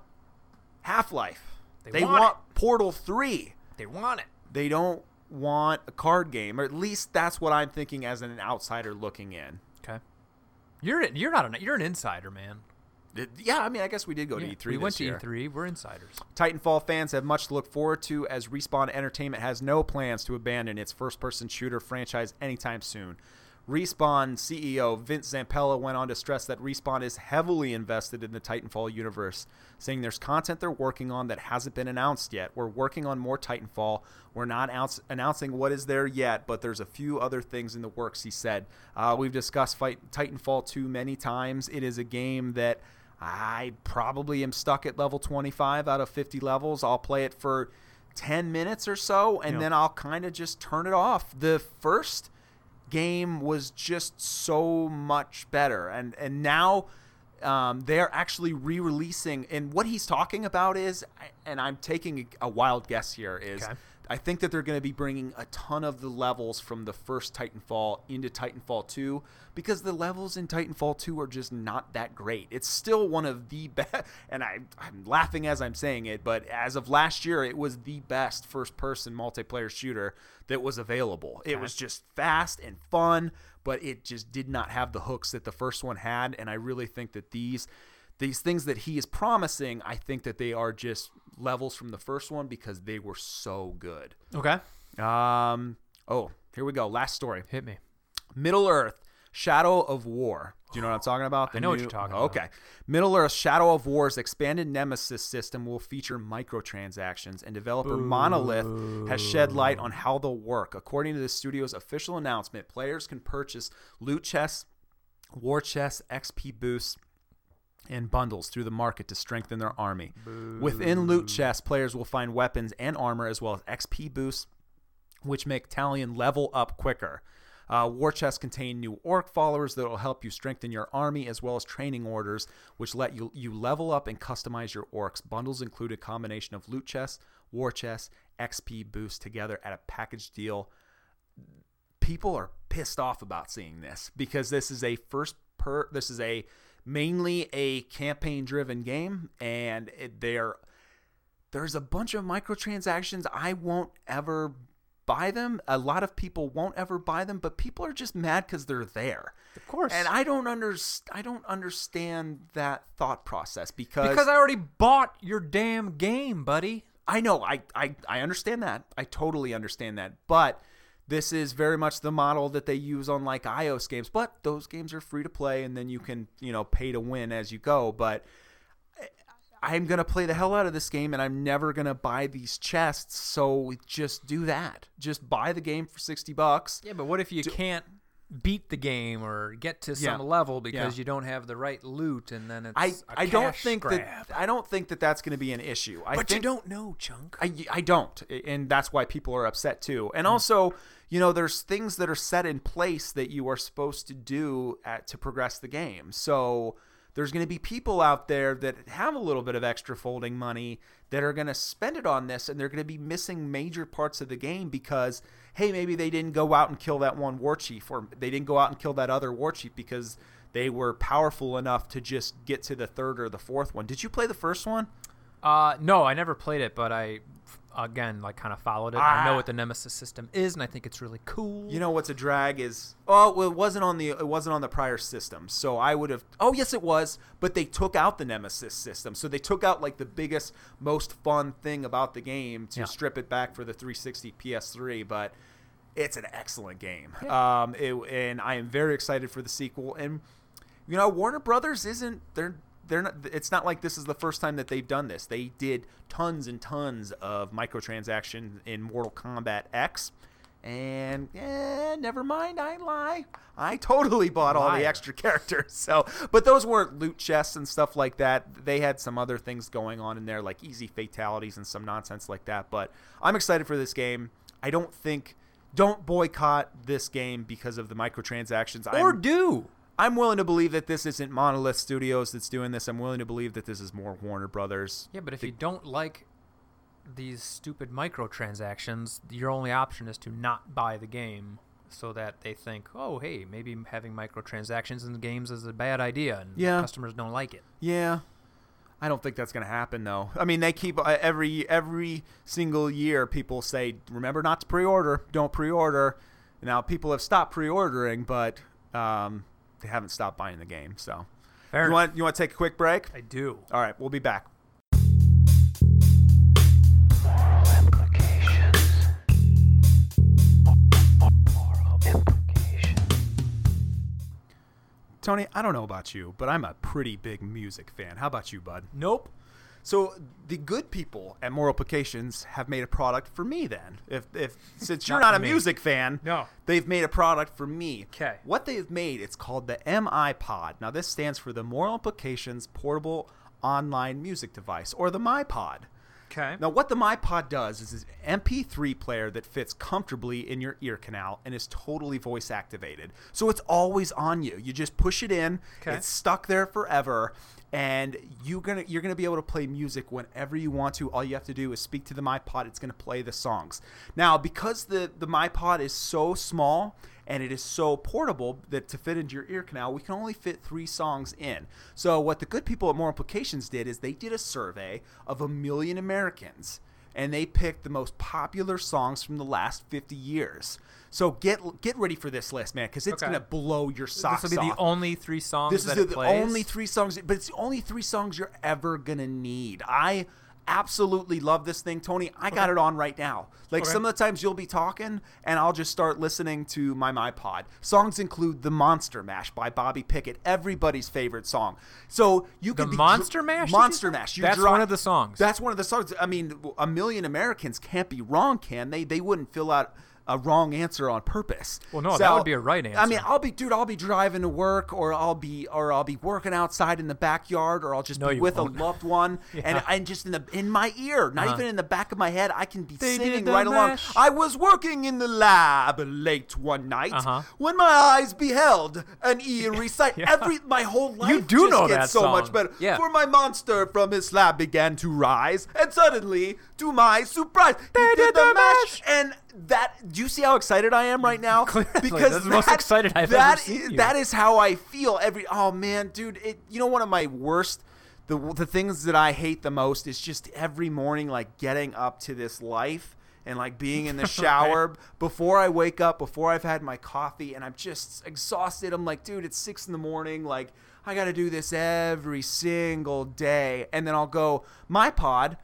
Half-Life. They They, want want, Portal 3. They want it. They don't want a card game, or at least that's what I'm thinking as an outsider looking in. Okay. You're you're not an you're an insider, man. Yeah, I mean, I guess we did go Yeah, to E3 we went to year. E3. We're insiders. Titanfall fans have much to look forward to as Respawn Entertainment has no plans to abandon its first person shooter franchise anytime soon. Respawn CEO Vince Zampella went on to stress that Respawn is heavily invested in the Titanfall universe, saying there's content they're working on that hasn't been announced yet. We're working on more Titanfall. We're not outs- announcing what is there yet, but there's a few other things in the works, he said. Uh, we've discussed fight- Titanfall 2 many times. It is a game that I probably am stuck at level 25 out of 50 levels. I'll play it for 10 minutes or so, and Yeah. then I'll kind of just turn it off. The first game was just so much better, and and now um, they're actually re-releasing. And what he's talking about is, and I'm taking a wild guess here, is Okay. I think that they're going to be bringing a ton of the levels from the first Titanfall into Titanfall 2 because the levels in Titanfall 2 are just not that great. It's still one of the best, and I, I'm laughing as I'm saying it, but as of last year, it was the best first person multiplayer shooter that was available. It was just fast and fun, but it just did not have the hooks that the first one had, and I really think that these these things that he is promising, I think that they are just levels from the first one because they were so good. Okay. Um. Oh, here we go. Last story. Hit me. Middle Earth: Shadow of War. Do you know what I'm talking about? The I know what you're talking about. Okay. Middle Earth: Shadow of War's expanded Nemesis system will feature microtransactions, and developer Monolith has shed light on how they'll work. According to the studio's official announcement, players can purchase loot chests, war chests, XP boosts, and bundles through the market to strengthen their army. Within loot chests, players will find weapons and armor as well as XP boosts, which make Talion level up quicker. Uh, war chests contain new orc followers that will help you strengthen your army, as well as training orders, which let you you level up and customize your orcs. Bundles include a combination of loot chests, war chests, XP boosts together at a package deal people are pissed off about seeing this because this is a first per this is a mainly a campaign driven game and it, there there's a bunch of microtransactions I won't ever buy them a lot of people won't ever buy them but people are just mad cuz they're there Of course. and I don't under I don't understand that thought process because because I already bought your damn game, buddy. I know. I, I I understand that. I totally understand that. But this is very much the model that they use on like iOS games. But those games are free to play, and then you can you know pay to win as you go. But I'm gonna play the hell out of this game, and I'm never gonna buy these chests. So just do that. Just buy the game for sixty bucks. Yeah, but what if you can't beat the game or get to some Yeah. level because Yeah. you don't have the right loot, and then it's I I I don't think grab. that I don't think that that's going to be an issue. I But think, you don't know, chunk. I, I don't and that's why people are upset too and hmm. also you know there's things that are set in place that you are supposed to do at, to progress the game so there's going to be people out there that have a little bit of extra folding money that are going to spend it on this and they're going to be missing major parts of the game because hey maybe they didn't go out and kill that one war chief or they didn't go out and kill that other war chief because they were powerful enough to just get to the third or the fourth one. Did you play the first one? Uh, no, I never played it, but I, again, like kind of followed it. I know Ah. what the Nemesis system is, and I think it's really cool. You know what's a drag is oh well, it wasn't on the it wasn't on the prior system. So I would have oh yes it was, but they took out the Nemesis system. So they took out like the biggest most fun thing about the game to Yeah. strip it back for the 360 PS3, but it's an excellent game. Um it, and I am very excited for the sequel and you know Warner Brothers isn't they're they're not it's not like this is the first time that they've done this. They did tons and tons of microtransaction in Mortal Kombat X And eh, never mind, I lie. I totally bought all the extra characters. So, but those weren't loot chests and stuff like that. They had some other things going on in there, like easy fatalities and some nonsense like that. But I'm excited for this game. I don't think. Don't boycott this game because of the microtransactions. Or I'm, do. I'm willing to believe that this isn't Monolith Studios that's doing this. I'm willing to believe that this is more Warner Brothers. Yeah, but if you don't like these stupid microtransactions, your only option is to not buy the game so that they think, oh, hey, maybe having microtransactions in games is a bad idea and Yeah. customers don't like it. Yeah. I don't think that's going to happen though. I mean, they keep uh, every every single year people say, "Remember not to pre-order. Don't pre-order." Now people have stopped pre-ordering, but um, they haven't stopped buying the game. So, Fair you want you want to take a quick break? I do. All right, we'll be back. implications. Moral implications. Tony, I don't know about you, but I'm a pretty big music fan. How about you, bud? Nope. So the good people at Moralifications have made a product for me. Then, if if since you're Not not, a me. music fan, No. they've made a product for me. Okay, What they've made, it's called the MI Pod. Now this stands for the Moral Implications Portable Online Music Device, or the MyPod. Okay. Now, what the MyPod does is an MP3 player that fits comfortably in your ear canal and is totally voice activated. So it's always on you. You just push it in, Okay. it's stuck there forever, and you're gonna you're gonna be able to play music whenever you want to. All you have to do is speak to the MyPod. It's gonna play the songs. Now, because the the MyPod is so small and it is so portable that to fit into your ear canal, we can only fit three songs in. So what the good people at More Implications did is they did a survey of a million Americans and they picked the most popular songs from the last 50 years. So get get ready for this list, man, because it's Okay. gonna blow your socks off. this will be off. the only three songs This is the, the only three songs, but it's the only three songs you're ever gonna need. I absolutely love this thing, Tony. I got it on right now. Like Okay. some of the times you'll be talking, and I'll just start listening to my MyPod. Songs include "The Monster Mash" by Bobby Pickett, everybody's favorite song. So you The could be Monster Mash, Monster? Mash. You're That's dri- one of the songs. That's one of the songs. I mean, a million Americans can't be wrong, can they? They wouldn't fill out a wrong answer on purpose. Well, no, that would be a right answer. I mean. I'll be, dude. I'll be driving to work, or I'll be, or I'll be working outside in the backyard, or I'll just No, be with won't. a loved one, and Yeah. and just in the in my ear, not Uh-huh. even in the back of my head. I can be They singing right along. I was working in the lab late one night Uh-huh. when my eyes beheld an eerie sight. Yeah. Every my whole life You do just know gets that so much song. better. Yeah. For my monster from his slab began to rise, and suddenly, to my surprise, they did the mash. And that, do you see how excited I am right now? Clearly, because that's the most excited I've that ever seen is- you. That is how I feel every. Oh man, dude, it. You know, one of my worst. The, the things that I hate the most is just every morning, like getting up to this life and like being in the shower before I wake up, before I've had my coffee, and I'm just exhausted. I'm like, dude, it's six in the morning. Like, I got to do this every single day. And then I'll go, my pod,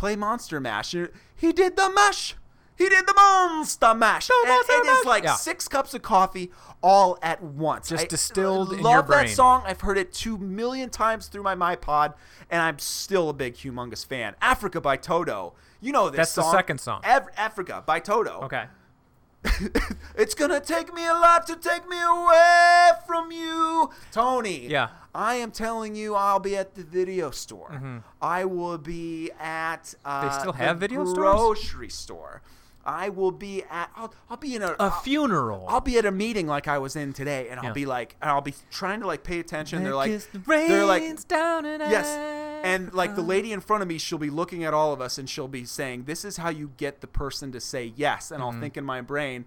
play Monster Mash. He did the mash. He did the Monster Mash. and Monster it is Mash. like Yeah. six cups of coffee all at once. Just I distilled in your brain. love that song. I've heard it two million times through my MyPod, and I'm still a big, humongous fan. Africa by Toto. You know this That's the second song. Af- Africa by Toto. Okay. it's gonna take me a lot to take me away from you, Tony. Yeah. I am telling you, I'll be at the video store. I will be at. Uh, Mm-hmm. still have the video stores? grocery store. I will be at. I'll, I'll be in a. A I'll- funeral. I'll be at a meeting like I was in today, and I'll Yeah. be like, I'll be trying to like pay attention. They're like, they're like, down in yes, and like the lady in front of me, she'll be looking at all of us, and she'll be saying, "This is how you get the person to say yes." And Mm-hmm. I'll think in my brain,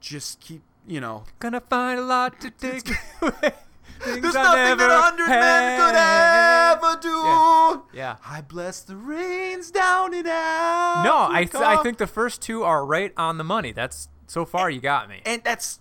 just keep, you know, Gonna find a lot to take away. there's I nothing that a hundred men could ever do. Yeah. Yeah. I bless the rains down in Africa. No, I th- I think the first two are right on the money. That's so far you got me. and that's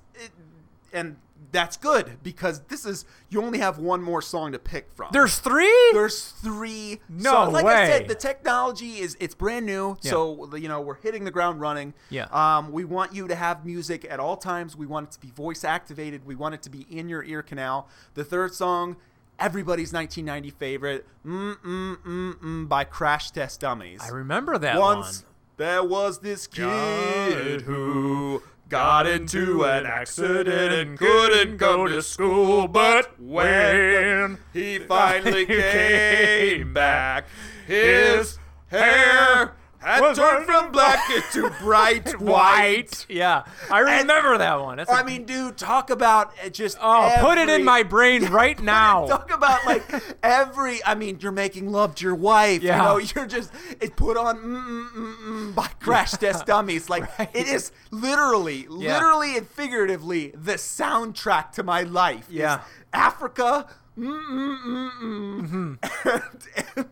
and that's good because this is you only have one more song to pick from. There's three. There's three. No songs. Like I way. said, the technology is it's brand new, Yeah. so you know we're hitting the ground running. Yeah. Um, we want you to have music at all times. We want it to be voice activated. We want it to be in your ear canal. The third song, everybody's 1990 favorite, "Mm Mm Mm Mm" by Crash Test Dummies. I remember that Once one. there was this kid who got into an accident and couldn't go to school. But when he finally came back, his hair had turned from black to bright white. Yeah, I remember that one. That's a- I mean, dude, talk about just. oh, put it in my brain right now. Talk about like every. I mean, you're making love to your wife. Yeah. You know, you're just. It put on mm, mm, mm, mm, by Crash Test Dummies. Like it is literally, Yeah. literally and figuratively the soundtrack to my life. Yeah. Africa. Mm, mm, mm, mm.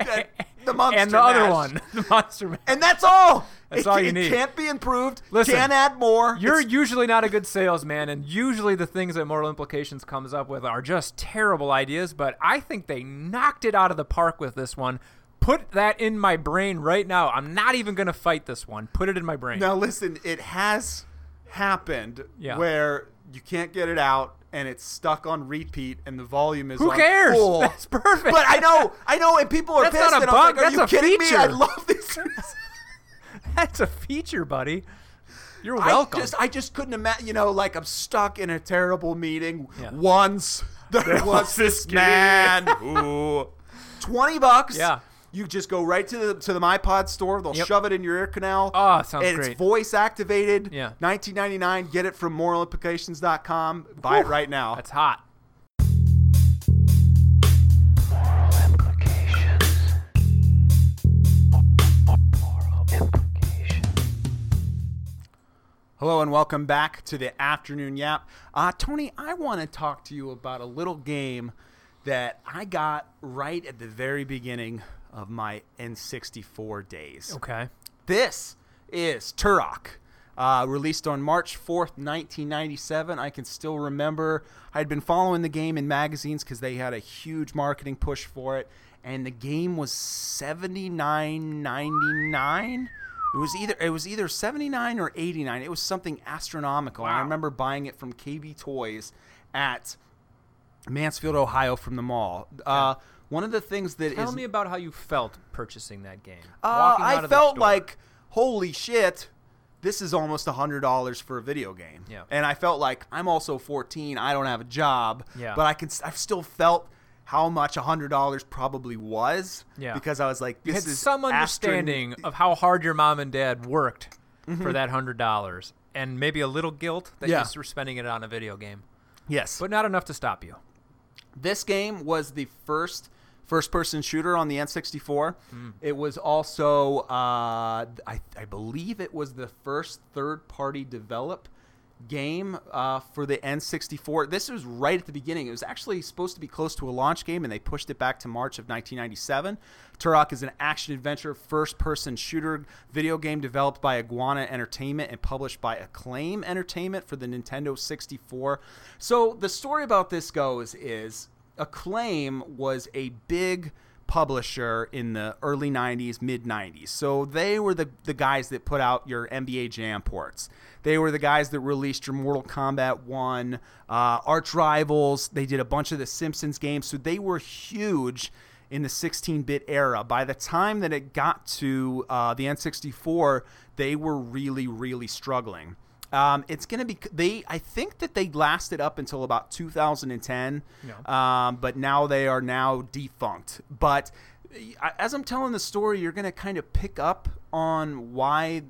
and, and the monster and the other one, the Monster Man. And that's all. That's it, all it you need. can't be improved. Listen, can't add more. You're It's- usually not a good salesman, and usually the things that Mortal Implications comes up with are just terrible ideas. But I think they knocked it out of the park with this one. Put that in my brain right now. I'm not even gonna fight this one. Put it in my brain. Now listen, it has happened Yeah. where you can't get it out and it's stuck on repeat and the volume is Who cares? full. That's perfect. But I know, I know, and people are That's pissed. not a like, bug, are you that's a kidding me? I feature. love these. That's a feature, buddy. You're I welcome. just, I just couldn't imagine. You know, like I'm stuck in a terrible meeting. Yeah. Once there was this man who, twenty bucks. Yeah. You just go right to the to the MyPod store. They'll Yep. shove it in your ear canal. Oh, sounds and great. It's voice activated. Yeah. 1999. Get it from moralimplications.com. Buy it right now. That's hot. Moral implications. Moral implications. Hello and welcome back to the afternoon yap. Uh, Tony, I want to talk to you about a little game that I got right at the very beginning of my N64 days. Okay. This is Turok. Uh, released on March 4th, 1997. I can still remember I'd been following the game in magazines because they had a huge marketing push for it, and the game was $79.99. It was either it was either 79 or 89. It was something astronomical. And I remember buying it from KB Toys at Mansfield, Ohio, from the mall. Uh, one of the things that is Tell me about how you felt purchasing that game. uh, I felt like, holy shit, this is almost a hundred dollars for a video game. Yeah. And I felt like I'm also 14. I don't have a job. Yeah. But I can. I've still felt how much a hundred dollars probably was. Yeah. Because I was like, you this had is some astron- understanding of how hard your mom and dad worked Mm-hmm. for that hundred dollars, and maybe a little guilt that Yeah. you were spending it on a video game, Yes. but not enough to stop you. This game was the first first-person shooter on the N64. Hmm. It was also, uh, I, I believe, it was the first third-party develop game uh, for the N64. This was right at the beginning. It was actually supposed to be close to a launch game, and they pushed it back to March of 1997. Turok is an action-adventure first-person shooter video game developed by Iguana Entertainment and published by Acclaim Entertainment for the Nintendo 64. So the story about this goes is Acclaim was a big publisher in the early 90s, mid 90s. So they were the, the guys that put out your NBA Jam ports. They were the guys that released your Mortal Kombat 1, uh, Arch Rivals. They did a bunch of the Simpsons games. So they were huge in the 16 bit era. By the time that it got to uh, the N64, they were really, really struggling. Um, it's going to be they. I think that they lasted up until about 2010, um, but now they are now defunct. But as I'm telling the story, you're going to kind of pick up on why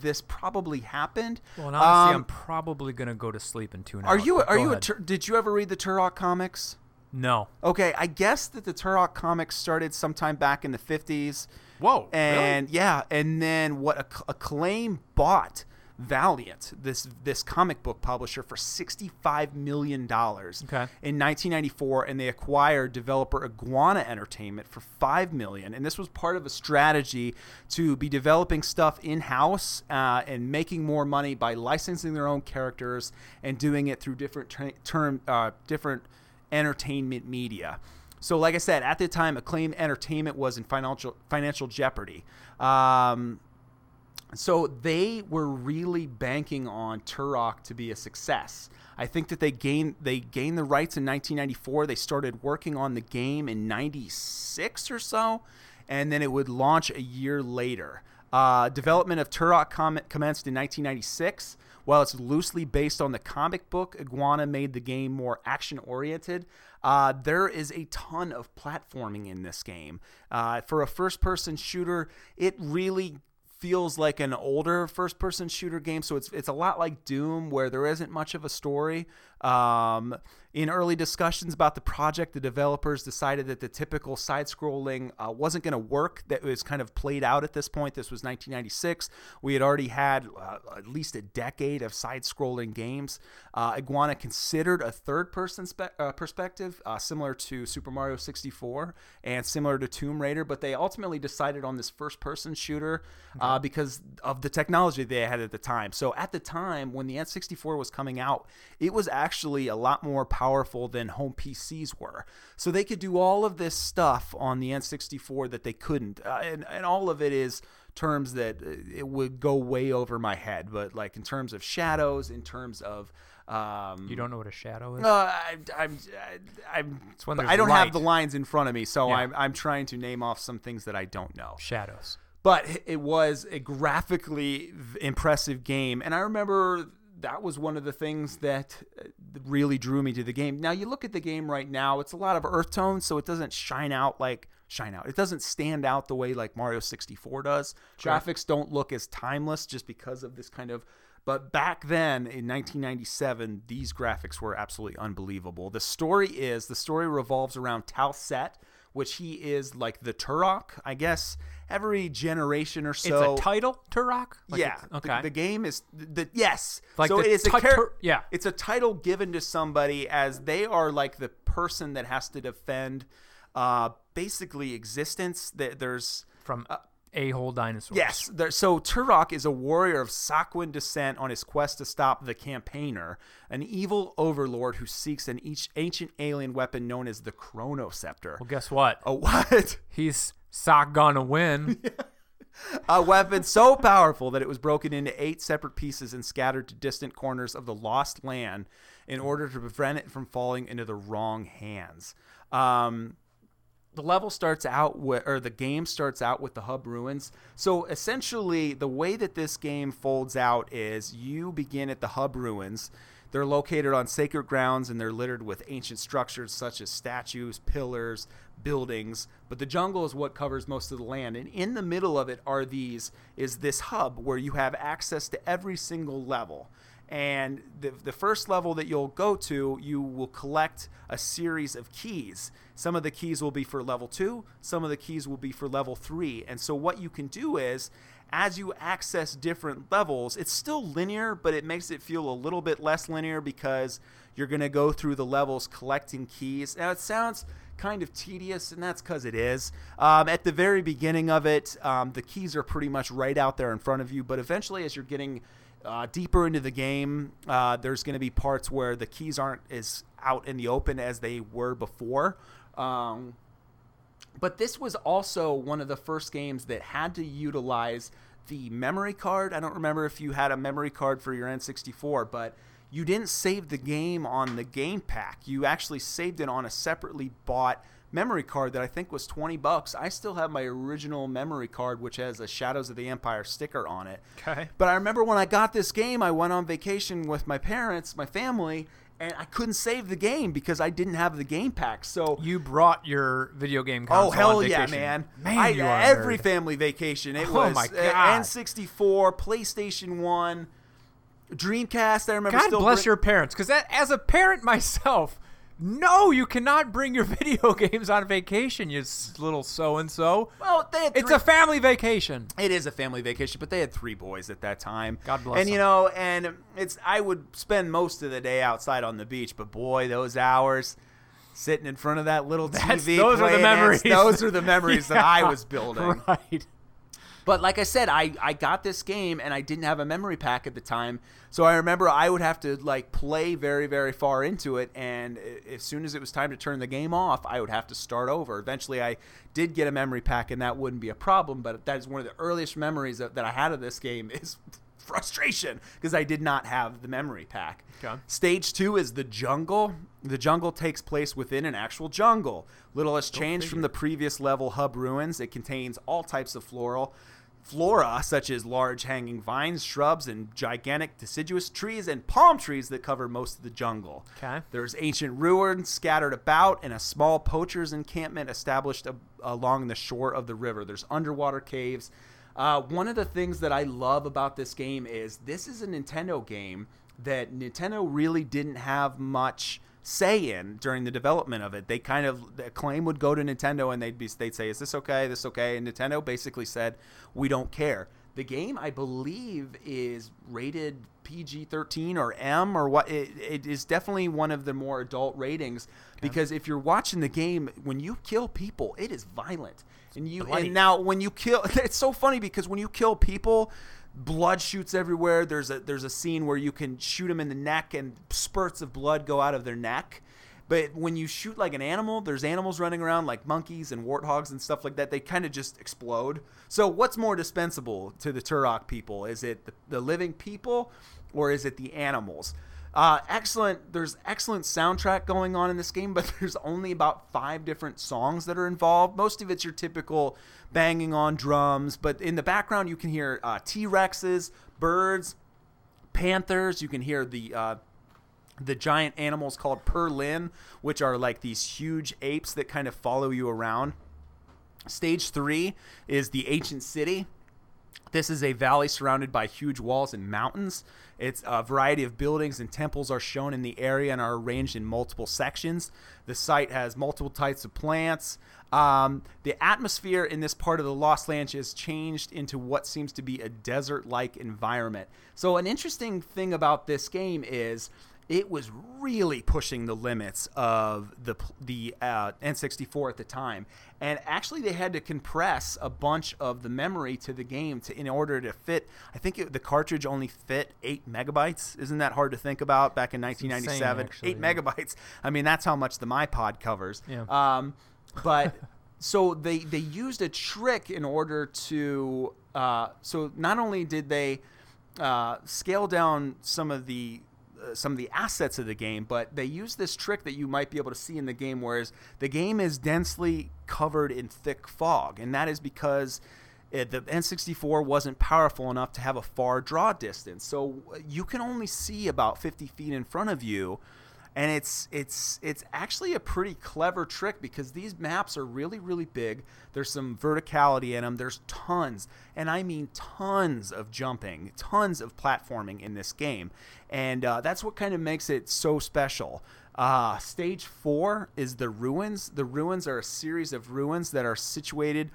this probably happened. Well, and honestly, Um, I'm probably gonna go to sleep in two are hours. you are you a. Tur- did you ever read the Turok comics? no? Okay, I guess that the Turok comics started sometime back in the 50s. Whoa, and yeah, and then what Acc- Acclaim bought Valiant, this this comic book publisher, for sixty five million dollars Okay. in nineteen ninety four, and they acquired developer Iguana Entertainment for five million. And this was part of a strategy to be developing stuff in house uh, and making more money by licensing their own characters and doing it through different tra- term uh, different entertainment media. So, like I said, at the time, Acclaim Entertainment was in financial financial jeopardy. Um, so they were really banking on Turok to be a success. I think that they gained they gained the rights in 1994. They started working on the game in 96 or so, and then it would launch a year later. Uh, development of Turok com- commenced in 1996. While it's loosely based on the comic book, Iguana made the game more action oriented. Uh, there is a ton of platforming in this game. Uh, for a first person shooter, it really feels like an older first person shooter game so it's it's a lot like Doom where there isn't much of a story um, in early discussions about the project the developers decided that the typical side scrolling uh, wasn't going to work that was kind of played out at this point. This was 1996 we had already had uh, at least a decade of side scrolling games. Uh, Iguana considered a third person spe- uh, perspective uh, similar to Super Mario 64 and similar to Tomb Raider but they ultimately decided on this first person shooter uh, because of the technology they had at the time. So at the time when the N64 was coming out, it was actually a lot more powerful than home PCs were. So they could do all of this stuff on the N64 that they couldn't, uh, and and all of it is terms that uh, it would go way over my head. But like in terms of shadows, in terms of um, You don't know what a shadow is? uh, I, I'm, I, I'm, when I don't have the lines in front of me, so Yeah. I'm, I'm trying to name off some things that I don't know Shadows. but it was a graphically impressive game and i remember that was one of the things that uh, really drew me to the game. Now you look at the game right now it's a lot of earth tones so it doesn't shine out like shine out. It doesn't stand out the way like mario 64 does. Graphics don't look as timeless just because of this kind of but back then in 1997 these graphics were absolutely unbelievable. The story is the story revolves around Tal'Set which he is like the Turok, I guess. Every generation or so, it's a title, Turok? Like yeah. it's- the- Okay. The, game is the yes. Like so it is a ti- char- tur- yeah. It's a title given to somebody as they are like the person that has to defend, uh, basically existence. That there's From a-hole dinosaur. Yes. There, so Turok is a warrior of Saquin descent on his quest to stop the Campaigner, an evil overlord who seeks an each ancient alien weapon known as the Chronoscepter. Well, guess what? A what? He's sock gonna win. a weapon so powerful that it was broken into eight separate pieces and scattered to distant corners of the lost land in order to prevent it from falling into the wrong hands. Um, the level starts out with, or the game starts out with the hub ruins. So essentially, the way that this game folds out is you begin at the hub ruins. They're located on sacred grounds and they're littered with ancient structures such as statues, pillars, buildings. But the jungle is what covers most of the land. And in the middle of it are these is this hub where you have access to every single level. And the, the first level that you'll go to, you will collect a series of keys. Some of the keys will be for level two, some of the keys will be for level three. And so, what you can do is, as you access different levels, it's still linear, but it makes it feel a little bit less linear because you're going to go through the levels collecting keys. Now, it sounds kind of tedious, and that's because it is. Um, at the very beginning of it, um, the keys are pretty much right out there in front of you, but eventually, as you're getting uh, deeper into the game, uh, there's going to be parts where the keys aren't as out in the open as they were before. Um, but this was also one of the first games that had to utilize the memory card. I don't remember if you had a memory card for your N64, but you didn't save the game on the game pack. You actually saved it on a separately bought memory card that I think was 20 bucks. I still have my original memory card which has a Shadows of the Empire sticker on it. Okay. But I remember when I got this game, I went on vacation with my parents, my family, and I couldn't save the game because I didn't have the game pack. So You brought your video game oh, console Oh hell yeah, man! Man, I, you are every nerd. family vacation. It Oh was my God. N64, PlayStation One, Dreamcast. I remember. God bless bring- your parents, because as a parent myself, no, you cannot bring your video games on vacation. You little so and so. Well, they had It's a family vacation. It is a family vacation, but they had three boys at that time. God bless And you know, and it's I would spend most of the day outside on the beach, but boy, those hours sitting in front of that little That's- TV. those are the memories. Those are the memories that I was building. Right. But like I said, I, I got this game and I didn't have a memory pack at the time. So I remember I would have to like play very, very far into it. And as soon as it was time to turn the game off, I would have to start over. Eventually, I did get a memory pack and that wouldn't be a problem. But that is one of the earliest memories that, that I had of this game is frustration because I did not have the memory pack. Okay. Stage two is the jungle. The jungle takes place within an actual jungle. Little has changed from the previous level hub ruins. It contains all types of floral flora such as large hanging vines, shrubs, and gigantic deciduous trees and palm trees that cover most of the jungle. Okay. There's ancient ruins scattered about and a small poacher's encampment established a- along the shore of the river. There's underwater caves. Uh, one of the things that I love about this game is this is a Nintendo game that Nintendo really didn't have much say in during the development of it. They kind of the Acclaim would go to Nintendo and they'd be they'd say, "Is this okay? This okay?" And Nintendo basically said, "We don't care." The game, I believe, is rated PG-13 or M or what. It, it is definitely one of the more adult ratings because if you're watching the game, when you kill people, it is violent. And you Bloody. and now when you kill, it's so funny because when you kill people, blood shoots everywhere. There's a there's a scene where you can shoot them in the neck and spurts of blood go out of their neck. But when you shoot like an animal, there's animals running around like monkeys and warthogs and stuff like that. They kind of just explode. So what's more dispensable to the Turok people? Is it the, the living people or is it the animals? Uh, excellent. There's excellent soundtrack going on in this game, but there's only about five different songs that are involved. Most of it's your typical banging on drums, but in the background you can hear uh, T Rexes, birds, panthers. You can hear the uh, the giant animals called Purlin, which are like these huge apes that kind of follow you around. Stage three is the ancient city. This is a valley surrounded by huge walls and mountains. It's a variety of buildings and temples are shown in the area and are arranged in multiple sections. The site has multiple types of plants. Um, the atmosphere in this part of the Lost Lands has changed into what seems to be a desert like environment. So, an interesting thing about this game is it was really pushing the limits of the the uh, N64 at the time, and actually they had to compress a bunch of the memory to the game to in order to fit. I think it, the cartridge only fit eight megabytes. Isn't that hard to think about? Back in 1997, actually, eight yeah. megabytes. I mean, that's how much the MyPod covers. Yeah. Um, but so they they used a trick in order to. Uh, so not only did they uh, scale down some of the uh, some of the assets of the game, but they use this trick that you might be able to see in the game, whereas the game is densely covered in thick fog, and that is because it, the N64 wasn't powerful enough to have a far draw distance, so uh, you can only see about 50 feet in front of you. And it's it's it's actually a pretty clever trick because these maps are really really big. There's some verticality in them. There's tons, and I mean tons of jumping, tons of platforming in this game, and uh, that's what kind of makes it so special. Uh, stage four is the ruins. The ruins are a series of ruins that are situated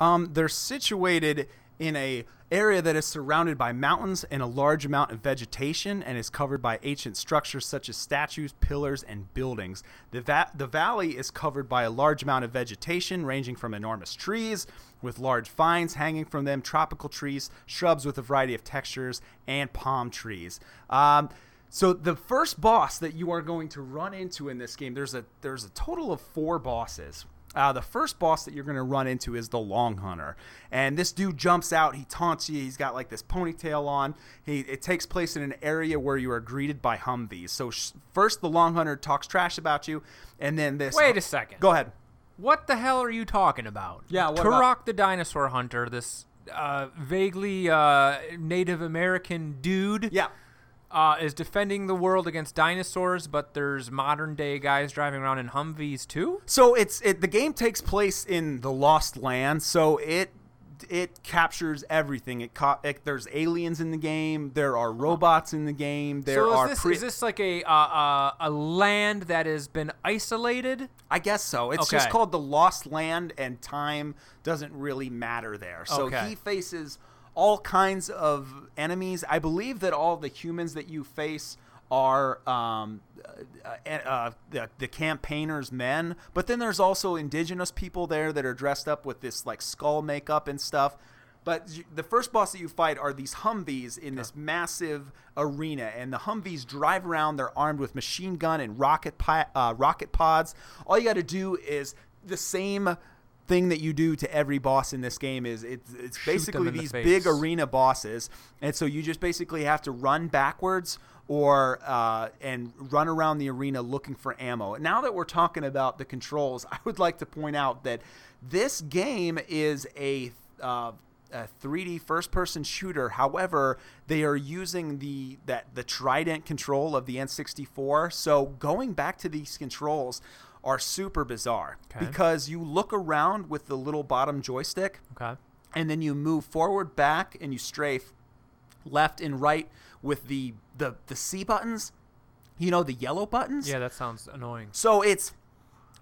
um, they're situated in a area that is surrounded by mountains and a large amount of vegetation and is covered by ancient structures such as statues, pillars, and buildings. The, va- the valley is covered by a large amount of vegetation ranging from enormous trees with large vines hanging from them, tropical trees, shrubs with a variety of textures, and palm trees. Um, so the first boss that you are going to run into in this game, there's a there's a total of four bosses. Uh, the first boss that you're going to run into is the Long Hunter, and this dude jumps out. He taunts you. He's got like this ponytail on. He it takes place in an area where you are greeted by Humvees. So sh- first, the Long Hunter talks trash about you, and then this. Wait a second. Go ahead. What the hell are you talking about? Yeah, what Turok about- the dinosaur hunter, this uh, vaguely uh, Native American dude, Yeah. Uh, is defending the world against dinosaurs, but there's modern day guys driving around in Humvees too. So it's it the game takes place in the Lost Land, so it it captures everything. It, co- it there's aliens in the game. There are robots in the game. There so are is this, pre- is this like a uh, uh, a land that has been isolated? I guess so. It's just called the Lost Land, and time doesn't really matter there. So Okay. he faces all kinds of enemies. I believe that all the humans that you face are um, uh, uh, the, the campaigners' men, but then there's also indigenous people there that are dressed up with this like skull makeup and stuff. But the first boss that you fight are these Humvees in this massive arena, and the Humvees drive around. They're armed with machine gun and rocket pi- uh, rocket pods. All you got to do is the same thing that you do to every boss in this game is it's, it's Shoot basically in the these big arena bosses, and so you just basically have to run backwards or uh, and run around the arena looking for ammo. Now that we're talking about the controls, I would like to point out that this game is a uh, a 3D first-person shooter. However, they are using the that the Trident control of the N64. So going back to these controls are super bizarre Okay. because you look around with the little bottom joystick Okay. and then you move forward, back, and you strafe left and right with the the the C buttons. You know the yellow buttons. Yeah, that sounds annoying. So it's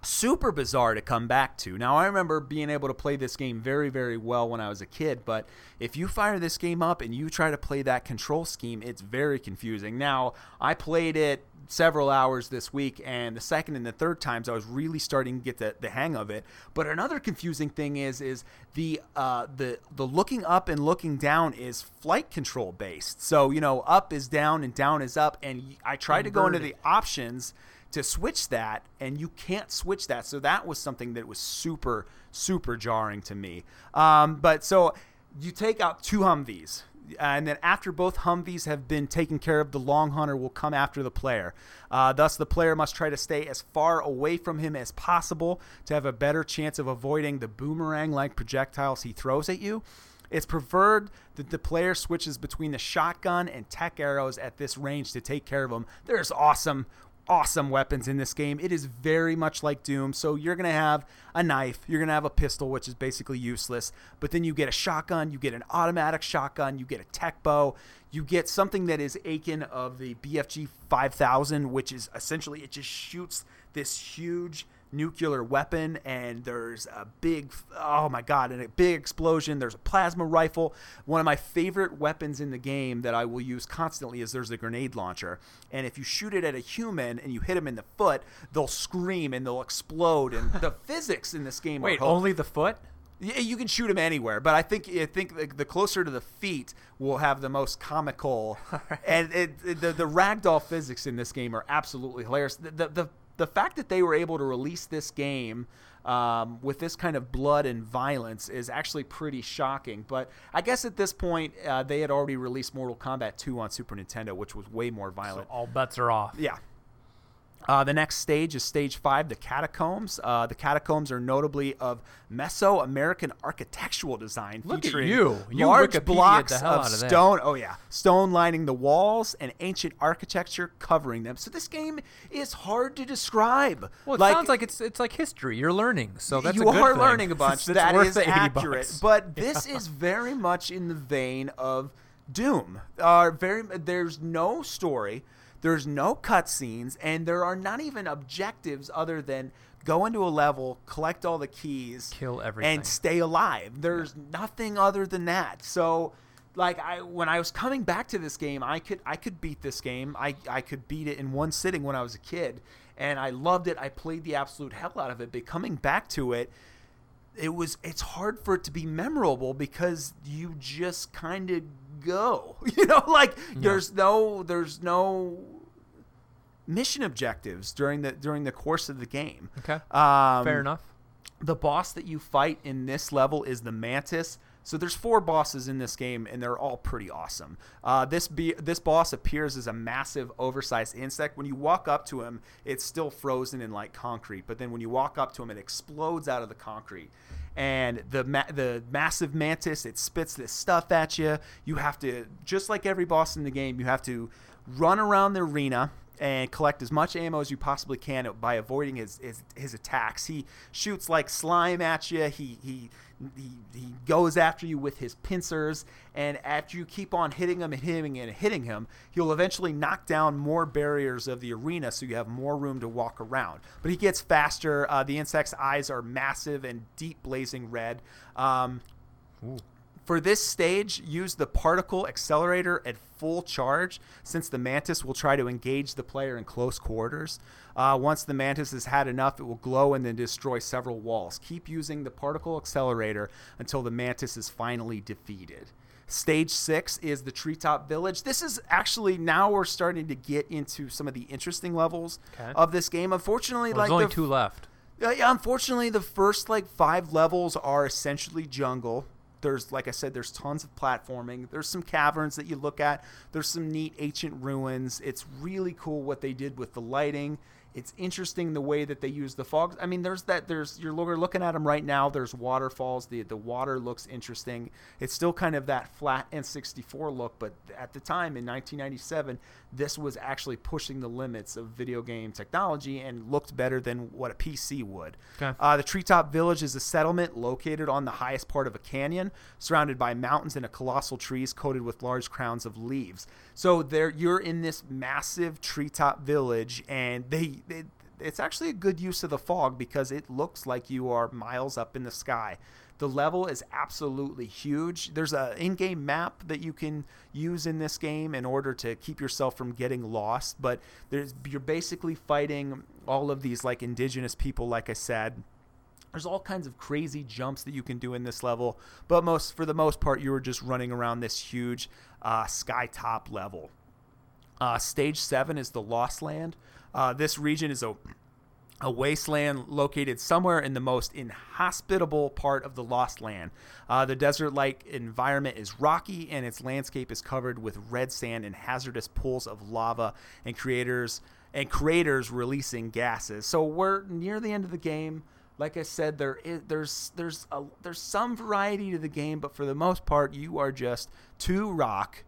super bizarre to come back to. Now, I remember being able to play this game very, very well when I was a kid, but if you fire this game up and you try to play that control scheme, it's very confusing. Now, I played it several hours this week, and the second and the third times I was really starting to get the, the hang of it. But another confusing thing is is the uh, the the looking up and looking down is flight control based. So you know, up is down and down is up, and I tried to go into the options to switch that and you can't switch that so that was something that was super super jarring to me um, but so you take out two humvees and then after both humvees have been taken care of the Longhunter will come after the player. Uh, thus the player must try to stay as far away from him as possible to have a better chance of avoiding the boomerang like projectiles he throws at you. It's preferred that the player switches between the shotgun and Tek arrows at this range to take care of them. There's awesome, awesome weapons in this game. It is very much like Doom. So you're going to have a knife, you're going to have a pistol, which is basically useless, but then you get a shotgun, you get an automatic shotgun, you get a Tek bow, you get something that is akin of the BFG 5000, which is essentially it just shoots this huge nuclear weapon and there's a big oh my god and a big explosion. There's a plasma rifle. One of my favorite weapons in the game that i will use constantly is there's a grenade launcher. And if you shoot it at a human and you hit them in the foot they'll scream and they'll explode. And the physics in this game Wait, only the foot? yeah, you can shoot him anywhere, but I think I think the, the closer to the feet will have the most comical, and it, it- the the ragdoll physics in this game are absolutely hilarious. The the the, the fact that they were able to release this game. Um, with this kind of blood and violence is actually pretty shocking. But I guess at this point, uh, they had already released Mortal Kombat 2 on Super Nintendo, which was way more violent. All bets are off. Yeah. Uh, the next stage is stage five, the catacombs. Uh, the catacombs are notably of Mesoamerican architectural design, Look at featuring you. You large Wikipedia'd blocks the hell of out of that. stone. Oh yeah, stone lining the walls and ancient architecture covering them. So this game is hard to describe. Well, it sounds like it's it's like history. You're learning, so that's you a good are thing. learning a bunch. That is accurate. bucks. But this is very much in the vein of Doom. Uh, very, there's no story, there's no cutscenes, and there are not even objectives other than go into a level, collect all the keys, Kill everything. and stay alive. There's nothing other than that. So. Like I, when I was coming back to this game, I could I could beat this game. I, I could beat it in one sitting when I was a kid, and I loved it. I played the absolute hell out of it. But coming back to it, it was it's hard for it to be memorable because you just kind of go you know like there's no there's no mission objectives during the during the course of the game. Okay. um, Fair enough. the boss that you fight in this level is the mantis. So there's four bosses in this game and they're all pretty awesome. Uh, this be this boss appears as a massive oversized insect. When you walk up to him it's still frozen in like concrete. But then when you walk up to him it explodes out of the concrete. And the ma- the massive mantis it spits this stuff at you. You have to just like every boss in the game you have to run around the arena and collect as much ammo as you possibly can by avoiding his, his his attacks. He shoots like slime at you. He he he, he goes after you with his pincers, and after you keep on hitting him and hitting and hitting him, he'll eventually knock down more barriers of the arena, so you have more room to walk around. But he gets faster. Uh, the insect's eyes are massive and deep blazing red. Um, for this stage, use the particle accelerator at full charge since the mantis will try to engage the player in close quarters. Uh, once the mantis has had enough, it will glow and then destroy several walls. Keep using the particle accelerator until the mantis is finally defeated. Stage six is the treetop village. This is actually now we're starting to get into some of the interesting levels Okay. of this game. Unfortunately, Well, like there's only the two left. uh, yeah, unfortunately, the first like five levels are essentially jungle. There's, like I said, there's tons of platforming. There's some caverns that you look at. There's some neat ancient ruins. It's really cool what they did with the lighting It's interesting the way that they use the fog. I mean, there's that. There's you're looking at them right now. There's waterfalls. The the water looks interesting. It's still kind of that flat N64 look, but at the time in 1997, this was actually pushing the limits of video game technology and looked better than what a PC would. Okay. Uh, the Treetop Village is a settlement located on the highest part of a canyon, surrounded by mountains and a colossal trees coated with large crowns of leaves. So there, you're in this massive treetop village, and they. It, it's actually a good use of the fog because it looks like you are miles up in the sky. The level is absolutely huge. There's a in-game map that you can use in this game in order to keep yourself from getting lost, but there's you're basically fighting all of these like indigenous people like I said. There's all kinds of crazy jumps that you can do in this level, but most for the most part you are just running around this huge uh, sky top level. Uh, stage seven is the Lost Land. Uh, this region is a a wasteland located somewhere in the most inhospitable part of the Lost Land. Uh, the desert like environment is rocky, and its landscape is covered with red sand and hazardous pools of lava and creators and craters releasing gases. So we're near the end of the game. Like I said, there is there's there's a, there's some variety to the game, but for the most part, you are just Turok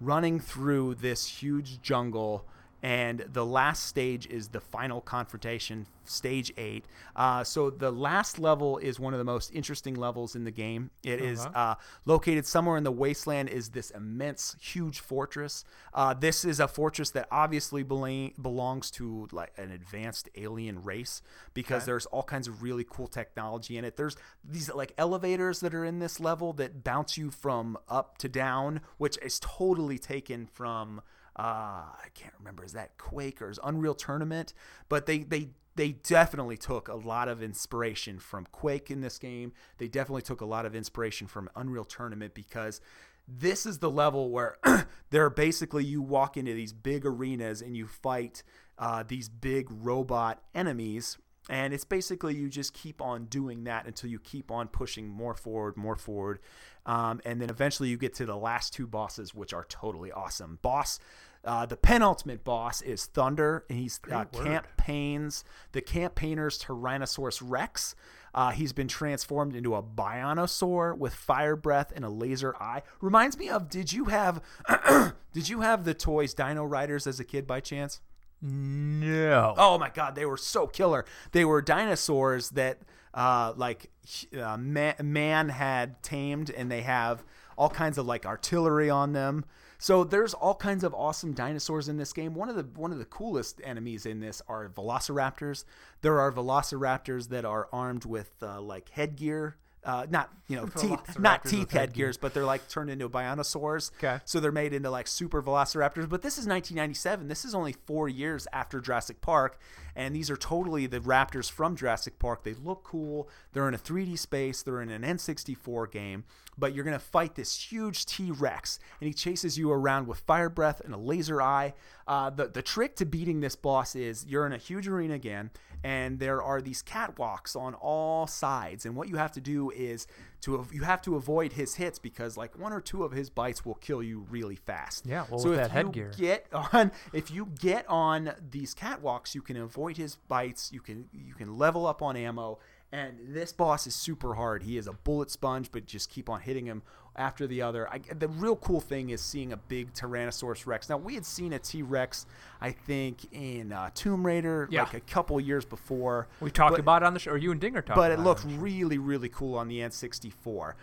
running through this huge jungle and the last stage is the final confrontation stage 8 uh, so the last level is one of the most interesting levels in the game. It is uh, located somewhere in the wasteland is this immense huge fortress. Uh, this is a fortress that obviously bela- belongs to like an advanced alien race because there's all kinds of really cool technology in it. There's these like elevators that are in this level that bounce you from up to down which is totally taken from uh, I can't remember is that Quake or is Unreal Tournament, but they they they definitely took a lot of inspiration from Quake in this game. They definitely took a lot of inspiration from Unreal Tournament because this is the level where they're basically you walk into these big arenas and you fight uh, these big robot enemies and it's basically you just keep on doing that until you keep on pushing more forward, more forward. Um, and then eventually you get to the last two bosses, which are totally awesome. Boss, uh, the penultimate boss is Thunder, and he's uh, campaigns the campaigner's Tyrannosaurus Rex. Uh, he's been transformed into a Bionosaur with fire breath and a laser eye. Reminds me of did you have did you have the toys Dino Riders as a kid by chance? No. Oh my god, they were so killer. They were dinosaurs that uh, like uh, man, man had tamed, and they have all kinds of like artillery on them. So there's all kinds of awesome dinosaurs in this game. One of the one of the coolest enemies in this are velociraptors. There are velociraptors that are armed with uh, like headgear. Uh, not you know teeth, not teeth headgears, but they're like turned into bionosaurs. Okay. So they're made into like super velociraptors. But this is 1997. This is only four years after Jurassic Park. And these are totally the raptors from Jurassic Park. They look cool. They're in a 3D space. They're in an N64 game. But you're going to fight this huge T Rex. And he chases you around with fire breath and a laser eye. Uh, the, the trick to beating this boss is you're in a huge arena again. And there are these catwalks on all sides. And what you have to do is to you have to avoid his hits because like one or two of his bites will kill you really fast. Yeah, well, so with if that you headgear. get on if you get on these catwalks, you can avoid his bites. You can you can level up on ammo. And this boss is super hard. He is a bullet sponge, but just keep on hitting him after the other. I, the real cool thing is seeing a big Tyrannosaurus Rex. Now we had seen a T Rex, I think, in uh, Tomb Raider, Yeah. like a couple years before. We talked But- about it on the show, or you and Dinger talked but about it looked show. really, really cool on the N64.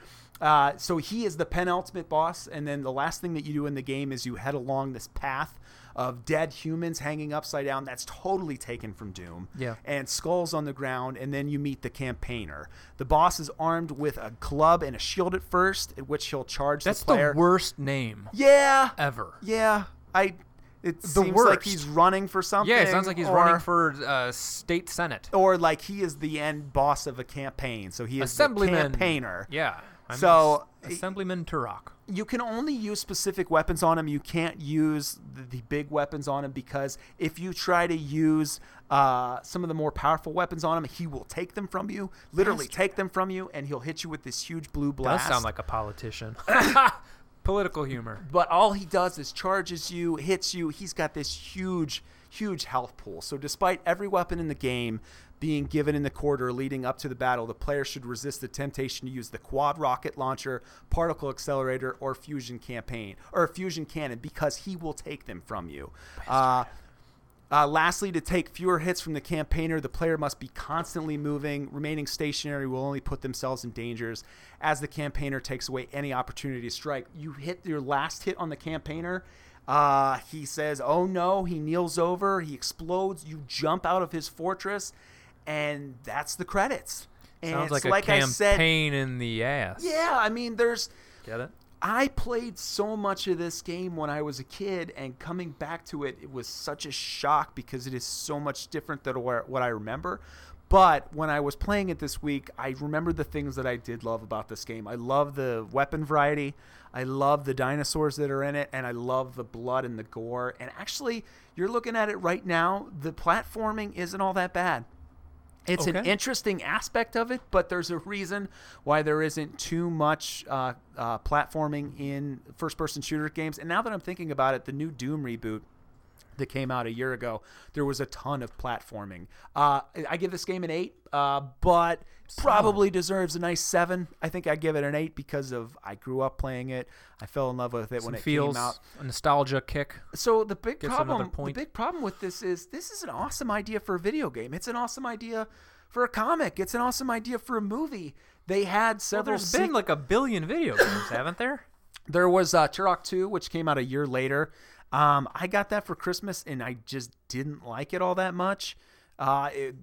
Uh, so he is the penultimate boss, and then the last thing that you do in the game is you head along this path of dead humans hanging upside down. That's totally taken from Doom. Yeah. And skulls on the ground, and then you meet the campaigner. The boss is armed with a club and a shield at first, at which he'll charge That's the player. the worst name Yeah. ever. Yeah. I. It seems like worst. he's running for something. Yeah, it sounds like he's or- running for uh, state senate. or like he is the end boss of a campaign. So he is Assemblyman. the campaigner. Yeah. I'm So- Ass- Assemblyman Turok. You can only use specific weapons on him. You can't use the, the big weapons on him because if you try to use uh, some of the more powerful weapons on him, he will take them from you. Literally take them from you, and he'll hit you with this huge blue Does blast. sound like a politician. Political humor. but all he does is charges you, hits you. He's got this huge, huge health pool. So despite every weapon in the game being given in the quarter leading up to the battle, the player should resist the temptation to use the quad rocket launcher, particle accelerator, or fusion campaign or fusion cannon because he will take them from you. Uh, uh, lastly, to take fewer hits from the campaigner, the player must be constantly moving. Remaining stationary will only put themselves in dangers as the campaigner takes away any opportunity to strike. You hit your last hit on the campaigner. Uh, he says, Oh no, he kneels over, he explodes. You jump out of his fortress, and that's the credits. And Sounds like it's a like I said, campaign in the ass. yeah, I mean, there's. Get it? I played so much of this game when I was a kid, and coming back to it, it was such a shock because it is so much different than what I remember. But when I was playing it this week, I remember the things that I did love about this game. I love the weapon variety, I love the dinosaurs that are in it, and I love the blood and the gore. And actually, you're looking at it right now, the platforming isn't all that bad. It's an interesting aspect of it, but there's a reason why there isn't too much uh, uh, platforming in first-person shooter games. And now that I'm thinking about it, the new Doom reboot that came out a year ago, there was a ton of platforming. Uh, I give this game an eight, uh, but probably deserves a nice seven. I think I give it an eight because of I grew up playing it. I fell in love with it Some when it feels came out. a nostalgia kick. So the big Gets problem, the big problem with this is this is an awesome idea for a video game. It's an awesome idea for a comic. It's an awesome idea for a movie. They had Well, several. there's been like a billion video games, haven't there? there was uh, Turok 2, which came out a year later. Um, I got that for Christmas, and I just didn't like it all that much. Uh, it,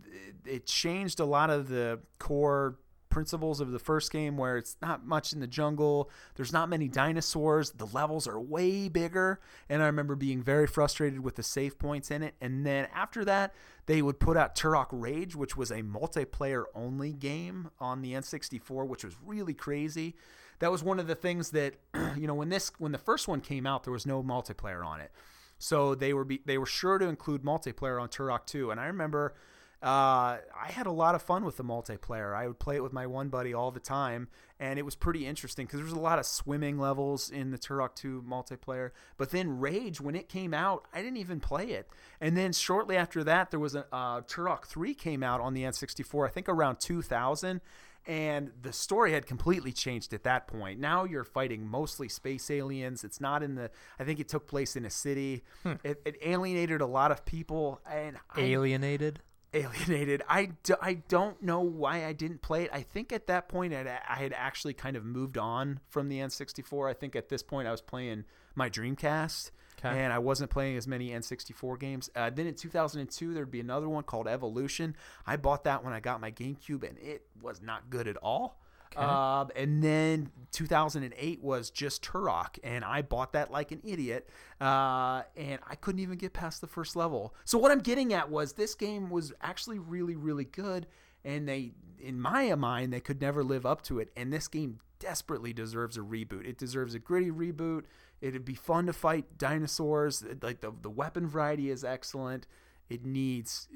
it, changed a lot of the core principles of the first game, where it's not much in the jungle. There's not many dinosaurs. The levels are way bigger, and I remember being very frustrated with the save points in it. And then after that, they would put out Turok Rage, which was a multiplayer only game on the N64, which was really crazy that was one of the things that you know when this when the first one came out there was no multiplayer on it. So they were be, they were sure to include multiplayer on Turok 2 and I remember uh, I had a lot of fun with the multiplayer. I would play it with my one buddy all the time and it was pretty interesting because there was a lot of swimming levels in the Turok 2 multiplayer. But then Rage when it came out I didn't even play it. And then shortly after that there was a uh, Turok 3 came out on the N64 I think around 2000 and the story had completely changed at that point. Now you're fighting mostly space aliens. It's not in the. I think it took place in a city. Hmm. It, it alienated a lot of people, and I, Alienated. alienated. I, do, I don't know why I didn't play it. I think at that point I'd, I had actually kind of moved on from the N64. I think at this point I was playing my Dreamcast. Okay. And I wasn't playing as many N64 games. Uh, then in 2002, there'd be another one called Evolution. I bought that when I got my GameCube, and it was not good at all. Um, and then 2008 was just Turok, and I bought that like an idiot, uh, and I couldn't even get past the first level. So what I'm getting at was this game was actually really, really good, and they, in my mind, they could never live up to it. And this game desperately deserves a reboot. It deserves a gritty reboot. It'd be fun to fight dinosaurs. Like the the weapon variety is excellent. It needs,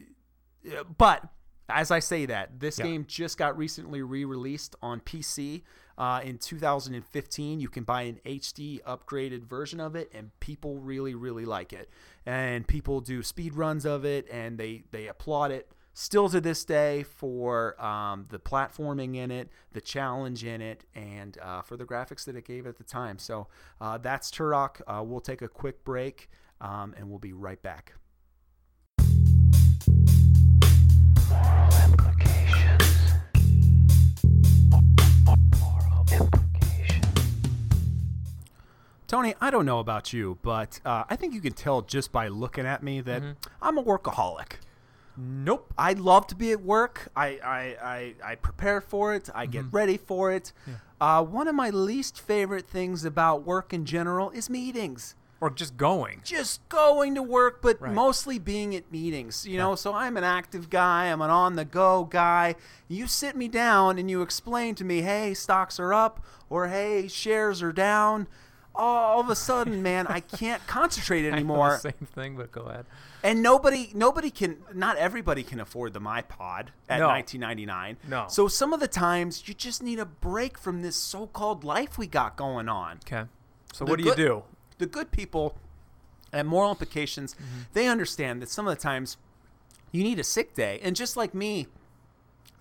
but as I say that, this Yeah. game just got recently re-released on PC uh, in 2015. You can buy an HD upgraded version of it, and people really, really like it. And people do speed runs of it, and they they applaud it. Still to this day for um, the platforming in it, the challenge in it, and uh, for the graphics that it gave at the time. So uh, that's Turok. Uh, we'll take a quick break, um, and we'll be right back. Implications. Moral implications. Tony, I don't know about you, but uh, I think you can tell just by looking at me that I'm a workaholic. Nope. I love to be at work. I I, I, I prepare for it. I get ready for it. Uh, one of my least favorite things about work in general is meetings. Or just going. Just going to work, but Right. mostly being at meetings. You know, so I'm an active guy. I'm an on the go guy. You sit me down and you explain to me, hey, stocks are up, or hey, shares are down. All of a sudden, man, I can't concentrate anymore same thing, but go ahead. And nobody nobody can not everybody can afford the MyPod at No. 1999. No. So some of the times you just need a break from this so-called life we got going on. Okay. So The what do you do? the good people at moral implications Mm-hmm. they understand that some of the times you need a sick day and just like me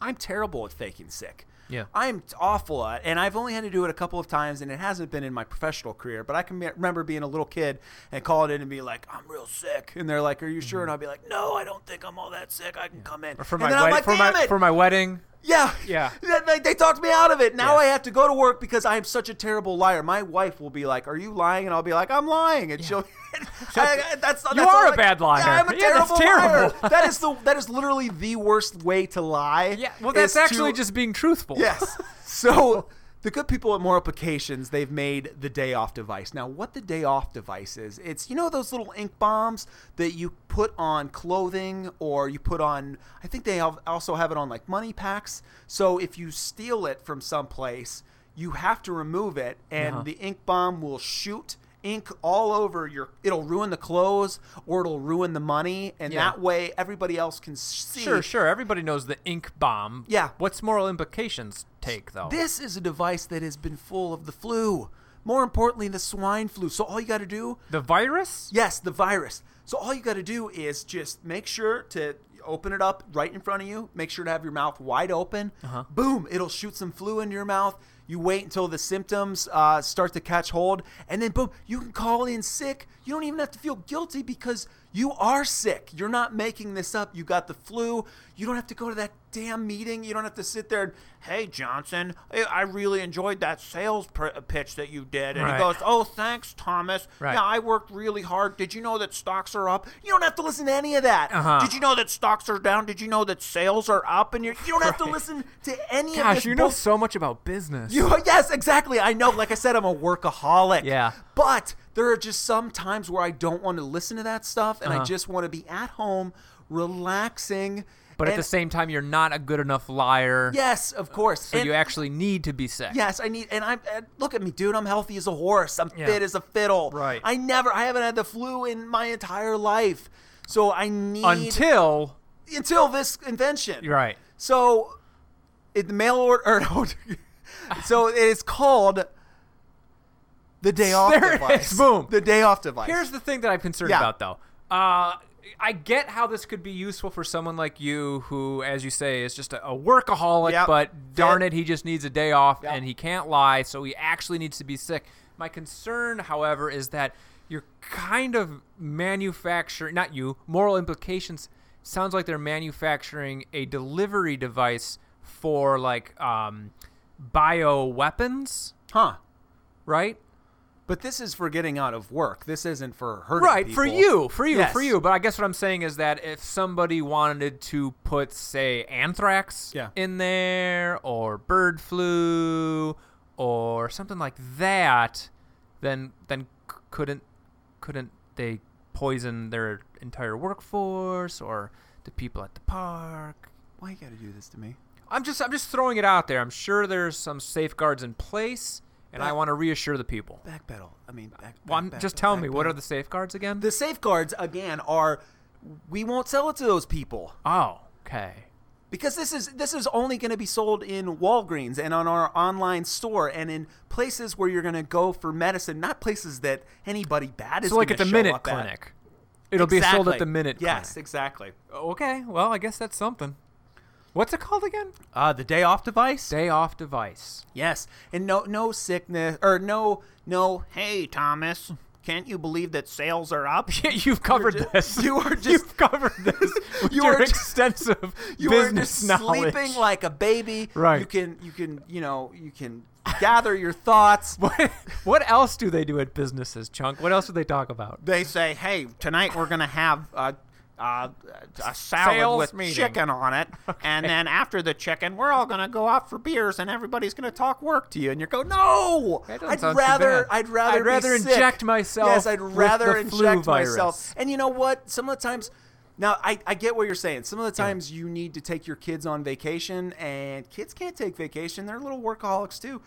i'm terrible at faking sick Yeah. i'm awful at and i've only had to do it a couple of times and it hasn't been in my professional career but i can remember being a little kid and calling in and be like i'm real sick and they're like are you sure and i'll be like no i don't think i'm all that sick i can come in Mm-hmm. Or for and my wed- like, for my it!" for my wedding. Yeah. Yeah. They, they talked me out of it. Now Yeah. I have to go to work because I am such a terrible liar. My wife will be like, "Are you lying?" And I'll be like, "I'm lying." And she'll. I, that's that's You all are a I- bad liar. Yeah, I'm a Yeah, that's terrible liar. that is the that is literally the worst way to lie. Yeah. Well, that's actually to- just being truthful. Yes. So the good people at Moral Implications, they've made the day off device. Now, what the day off device is, it's you know those little ink bombs that you put on clothing or you put on. I think they also have it on like money packs. So if you steal it from someplace, you have to remove it, and Uh-huh. the ink bomb will shoot ink all over your it'll ruin the clothes or it'll ruin the money and Yeah. that way everybody else can see Sure, sure. Everybody knows the ink bomb. Yeah. What's moral implications take though? This is a device that has been full of the flu. More importantly, the swine flu. So all you got to do, the virus? yes, the virus. So all you got to do is just make sure to open it up right in front of you. Make sure to have your mouth wide open. Uh-huh. Boom! It'll shoot some flu into your mouth. You wait until the symptoms uh, start to catch hold, and then boom, you can call in sick. You don't even have to feel guilty because you are sick. You're not making this up. You got the flu. You don't have to go to that damn meeting. You don't have to sit there and, hey, Johnson, I I really enjoyed that sales pr- pitch that you did. And Right. he goes, oh, thanks, Thomas. Right. Yeah, I worked really hard. Did you know that stocks are up? You don't have to listen to any of that. Uh-huh. Did you know that stocks are down? Did you know that sales are up? And you're, you don't have to listen to any of Gosh, this you know bull- so much about business. you, yes, exactly. I know. Like I said, I'm a workaholic. Yeah. But there are just some times where I don't want to listen to that stuff, and I Uh-huh. just want to be at home, relaxing. But at the same time, you're not a good enough liar. yes, of course. So And- you actually need to be sick. Yes, I need, and I'm and look at me, dude. I'm healthy as a horse. I'm Yeah. fit as a fiddle. Right. I never, I haven't had the flu in my entire life, so I need Until until this invention. right. So, it, the mail order, or no, so it is called the day off There device. Boom. The day off device. Here's the thing that I'm concerned Yeah. about, though. Uh, I get how this could be useful for someone like you, who, as you say, is just a, a workaholic. Yep. But darn it, he just needs a day off, Yep. and he can't lie, so he actually needs to be sick. My concern, however, is that you're kind of manufacturing, not you, moral implications. Sounds like they're manufacturing a delivery device for like um, bio weapons, huh? right? But this is for getting out of work. This isn't for hurting right for you for you Yes. for you but i guess what i'm saying is that if somebody wanted to put say anthrax Yeah. in there or bird flu or something like that then then couldn't couldn't they poison their entire workforce or the people at the park Why you got to do this to me? i'm just i'm just throwing it out there i'm sure there's some safeguards in place and i want to reassure the people Backpedal. I mean, back. well, I'm, back- back- just tell me what are the safeguards again the safeguards again? Are we won't sell it to those people. oh okay because this is this is only going to be sold in Walgreens and on our online store and in places where you're going to go for medicine, not places that anybody bad is. So like at the Minute up at. Clinic. It'll be sold at the Minute Yes, Clinic. exactly. Okay, well, I guess that's something. What's it called again? Uh, the day off device. Day off device. Yes, and no no sickness or no no. Hey Thomas, can't you believe that sales are up? You've covered ju- this. you are just- You've covered this You your are just- extensive You are just knowledge. sleeping like a baby. Right. You can you can you know you can gather your thoughts. what, what else do they do at businesses, Chunk? What else do they talk about? they say, "Hey, tonight we're gonna have a, a, a salad Sales with meeting. chicken on it, and then after the chicken, we're all gonna go out for beers, and everybody's gonna talk work to you." And you go, "No, I'd rather. I'd rather, I'd rather inject myself Yes, I'd rather the inject myself. And you know what? Some of the times. Now I, I get what you're saying. Some of the times you need to take your kids on vacation, and kids can't take vacation. They're little workaholics too.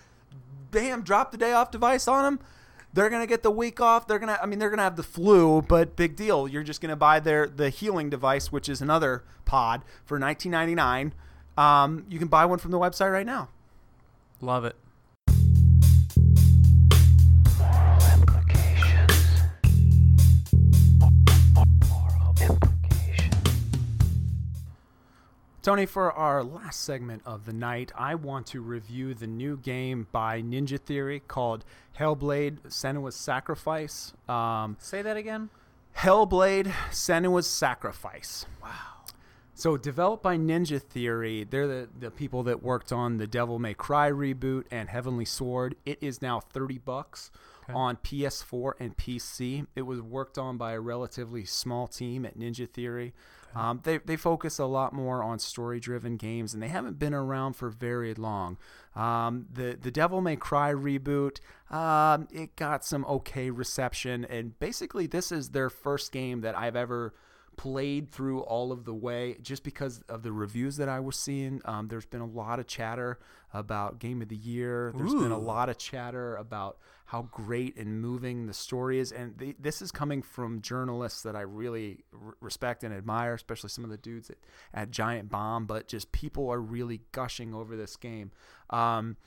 Damn, Drop the day off device on them. They're gonna get the week off. They're gonna. I mean, they're gonna have the flu, but big deal. You're just gonna buy their the healing device, which is another pod for 19.99. Um, you can buy one from the website right now. Love it. Tony, for our last segment of the night, I want to review the new game by Ninja Theory called Hellblade Senua's Sacrifice. Um, Say that again. Hellblade Senua's Sacrifice. Wow. So, developed by Ninja Theory, they're the, the people that worked on the Devil May Cry reboot and Heavenly Sword. It is now 30 bucks on PS4 and PC. It was worked on by a relatively small team at Ninja Theory. Um, they, they focus a lot more on story driven games, and they haven't been around for very long. Um, the, the Devil May Cry reboot, um, it got some okay reception, and basically, this is their first game that I've ever played through all of the way just because of the reviews that I was seeing. Um, there's been a lot of chatter about Game of the Year. There's been a lot of chatter about how great and moving the story is, and this is coming from journalists that I really r- respect and admire, especially some of the dudes at, at Giant Bomb. But just people are really gushing over this game. Um,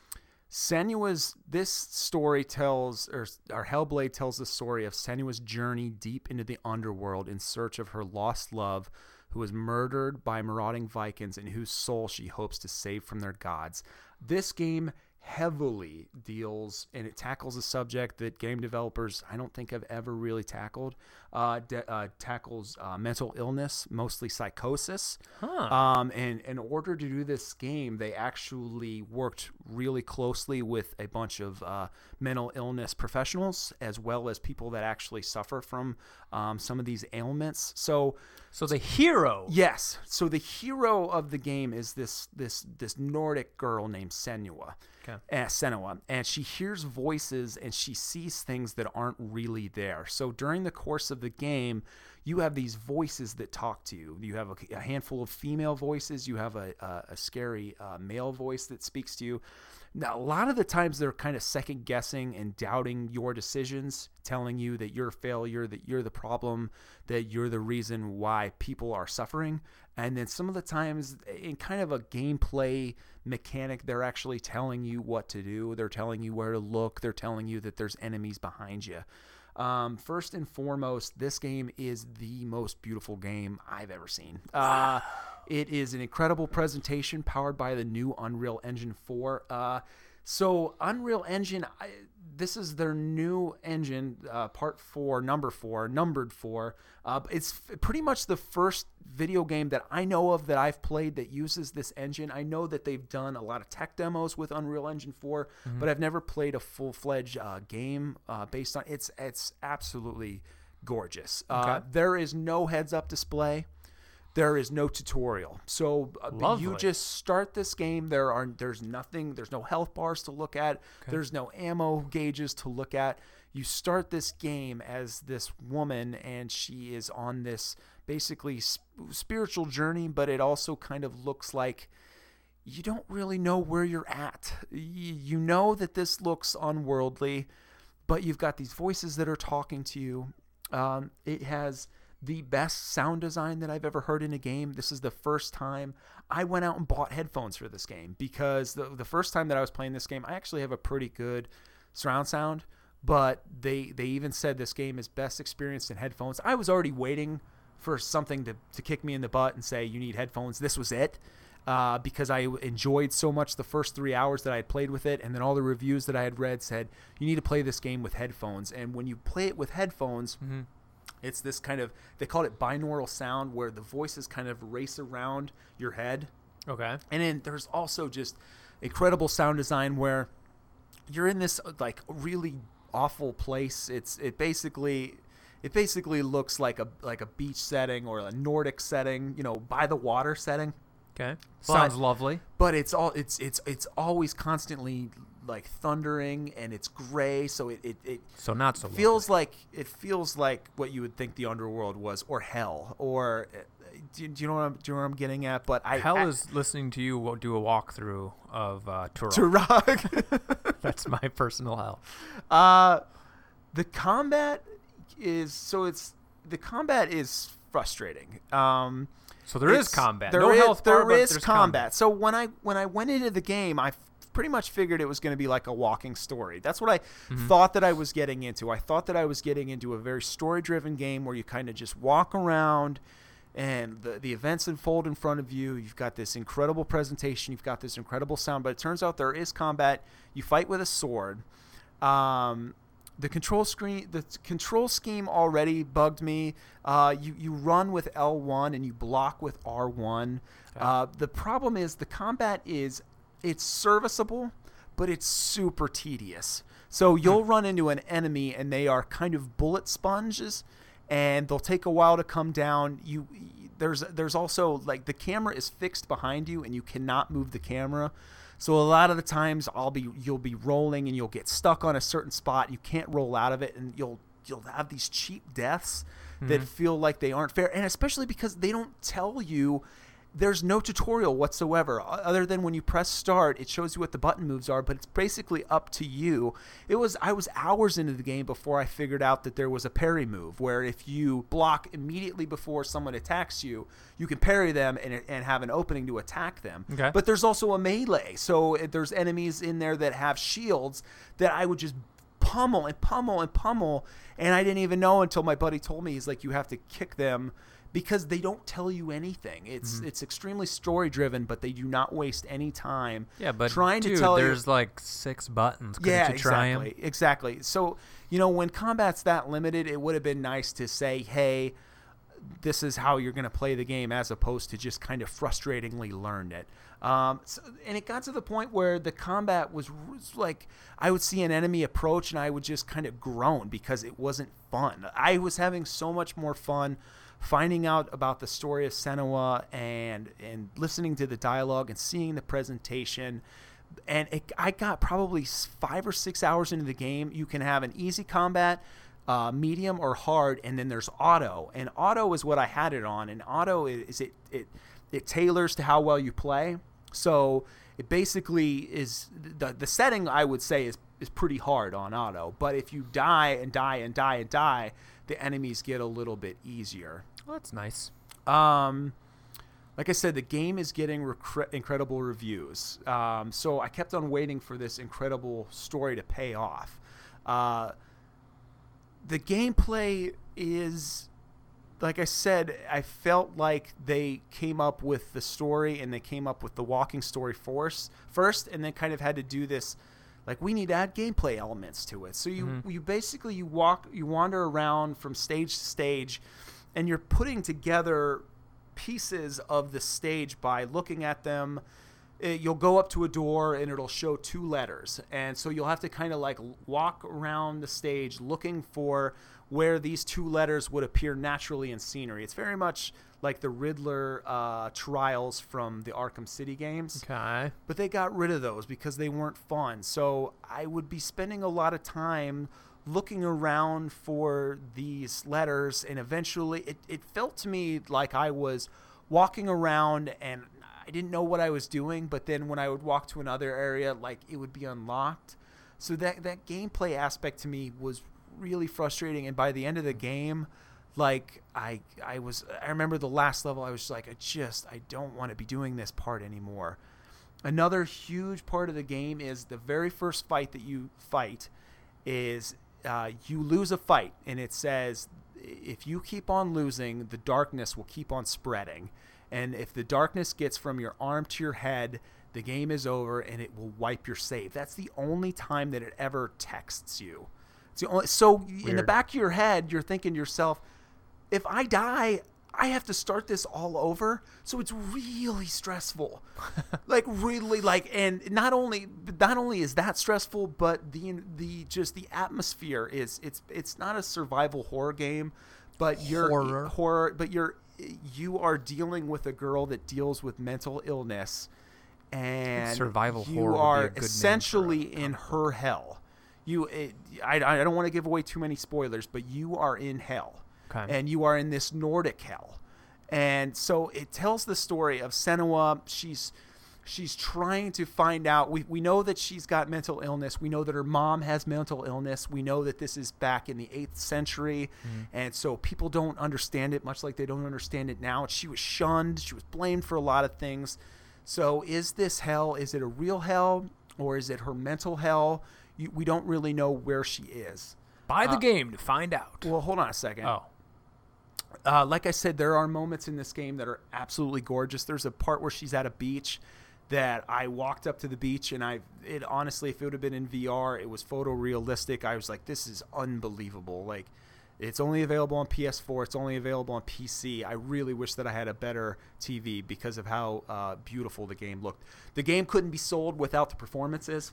Senua's this story tells or, or Hellblade tells the story of Senua's journey deep into the underworld in search of her lost love who was murdered by marauding Vikings and whose soul she hopes to save from their gods. This game heavily deals and it tackles a subject that game developers I don't think have ever really tackled. Uh, de- uh, tackles uh, mental illness, mostly psychosis. Um, and in order to do this game, they actually worked really closely with a bunch of uh, mental illness professionals, as well as people that actually suffer from um, some of these ailments. So, So the hero. yes, so the hero of the game is this this this Nordic girl named Senua. Okay. Uh, Senua, and she hears voices and she sees things that aren't really there. So during the course of the game, you have these voices that talk to you. You have a, a handful of female voices. You have a, a, a scary uh, male voice that speaks to you. Now, a lot of the times they're kind of second guessing and doubting your decisions, telling you that you're a failure, that you're the problem, that you're the reason why people are suffering. And then some of the times, in kind of a gameplay mechanic, they're actually telling you what to do. They're telling you where to look. They're telling you that there's enemies behind you. Um, first and foremost, this game is the most beautiful game I've ever seen. Uh, it is an incredible presentation powered by the new Unreal Engine 4. Uh, so, Unreal Engine, I, this is their new engine, uh, part four, number four, numbered four. Uh, it's f- pretty much the first video game that I know of that I've played that uses this engine. I know that they've done a lot of tech demos with Unreal Engine 4, but I've never played a full fledged uh, game uh, based on it's. It's absolutely gorgeous. Uh, Okay. there is no heads up display there is no tutorial. So uh, you just start this game. There are there's nothing. There's no health bars to look at. There's no ammo gauges to look at. You start this game as this woman, and she is on this basically sp- spiritual journey, but it also kind of looks like you don't really know where you're at. Y- You know that this looks unworldly, but you've got these voices that are talking to you. Um, it has the best sound design that I've ever heard in a game. This is the first time I went out and bought headphones for this game because the, the first time that I was playing this game, I actually have a pretty good surround sound, but they they even said this game is best experienced in headphones. I was already waiting for something to, to kick me in the butt and say you need headphones. This was it. Uh, because I enjoyed so much the first three hours that I had played with it, and then all the reviews that I had read said you need to play this game with headphones. And when you play it with headphones, it's this kind of they call it binaural sound where the voices kind of race around your head Okay. and then there's also just incredible sound design where you're in this like really awful place it's it basically it basically looks like a like a beach setting or a nordic setting you know by the water setting Okay. But- Sounds lovely. but it's all it's it's it's always constantly like thundering and it's gray so it it, it So not so feels like it feels like what you would think the underworld was or hell or uh, do, do you know what I'm do you know what I'm getting at but I Hell I, is listening to you do a walkthrough of uh, Turok. Turok That's my personal hell. uh the combat is so it's the combat is frustrating um So there is it's- combat. there no is- health bar, there is there's combat. So when I when I went into the game, I pretty much figured it was going to be like a walking story. That's what I Mm-hmm. thought that I was getting into. I thought that I was getting into a very story driven game where you kind of just walk around. and the the events unfold in front of you. You've got this incredible presentation. You've got this incredible sound. But it turns out there is combat. You fight with a sword. Um, the control screen, the control scheme already bugged me. Uh, you you run with L1 and you block with R1. Uh, the problem is the combat is it's serviceable, but it's super tedious. So you'll hmm. run into an enemy and they are kind of bullet sponges, and they'll take a while to come down. You there's there's also like the camera is fixed behind you and you cannot move the camera. So a lot of the times I'll be you'll be rolling and you'll get stuck on a certain spot. You can't roll out of it and you'll you'll have these cheap deaths that hmm. feel like they aren't fair and especially because they don't tell you there's no tutorial whatsoever other than when you press start it shows you what the button moves are but it's basically up to you it was i was hours into the game before i figured out that there was a parry move where if you block immediately before someone attacks you you can parry them and, and have an opening to attack them Okay. but there's also a melee so there's enemies in there that have shields that i would just pummel and pummel and pummel and i didn't even know until my buddy told me he's like you have to kick them because they don't tell you anything it's Mm-hmm. it's extremely story driven but they do not waste any time Yeah, but trying dude, to tell you there's like six buttons. Couldn't yeah, you exactly, exactly. So you know, when combat's that limited, it would have been nice to say, "Hey, this is how you're going to play the game," as opposed to just kind of frustratingly learn it. Um, so, and it got to the point where the combat was, was like I would see an enemy approach and I would just kind of groan because it wasn't fun. I was having so much more fun finding out about the story of Senua and and listening to the dialogue and seeing the presentation and it, I got probably five or six hours into the game. You can have an easy combat, uh, medium or hard, and then there's auto. And auto is what I had it on. And auto is, it it it tailors to how well you play. So it basically is the the setting I would say is is pretty hard on auto. But if you die and die and die and die, the enemies get a little bit easier. Well, that's nice. Um, like I said, the game is getting incredible reviews. Um, so I kept on waiting for this incredible story to pay off. Uh, the gameplay is, like I said, I felt like they came up with the story and they came up with the walking story force first, and then kind of had to do this. Like we need to add gameplay elements to it. So you you basically you walk you wander around from stage to stage, and you're putting together pieces of the stage by looking at them. Uh, You'll go up to a door and it'll show two letters, and so you'll have to kind of like walk around the stage looking for where these two letters would appear naturally in scenery. It's very much like the Riddler uh, trials from the Arkham City games Okay. but they got rid of those because they weren't fun. So I would be spending a lot of time looking around for these letters, and eventually it, it felt to me like I was walking around and I didn't know what I was doing, but then when I would walk to another area, like it would be unlocked. So that that gameplay aspect to me was really frustrating, and by the end of the game, like I I was I remember the last level I was like I just I don't want to be doing this part anymore. Another huge part of the game is the very first fight that you fight is uh, you lose a fight and it says if you keep on losing the darkness will keep on spreading. And if the darkness gets from your arm to your head the game is over and it will wipe your save. That's the only time that it ever texts you. It's the only, so in the back of your head you're thinking to yourself if I die, I have to start this all over. So it's really stressful. like really like and not only not only is that stressful, but the the just the atmosphere is it's it's not a survival horror game, but you're Horror. horror but you're you are dealing with a girl that deals with mental illness and Survival you horror are a good name essentially in her hell. You, it, I, I don't want to give away too many spoilers, but you are in hell, Okay. and you are in this Nordic hell, and so it tells the story of Senua. She's she's trying to find out. We we know that she's got mental illness. We know that her mom has mental illness. We know that this is back in the eighth century, and so people don't understand it, much like they don't understand it now. She was shunned. She was blamed for a lot of things. So is this hell? Is it a real hell, or is it her mental hell? You, we don't really know where she is. Buy the Uh, game to find out. Well, hold on a second. oh. Uh, like I said, there are moments in this game that are absolutely gorgeous. There's a part where she's at a beach that I walked up to the beach and I it honestly if it would have been in VR it was photorealistic. I was like this is unbelievable. Like it's only available on PS4 it's only available on PC I really wish that I had a better TV because of how uh, beautiful the game looked. The game couldn't be sold without the performances.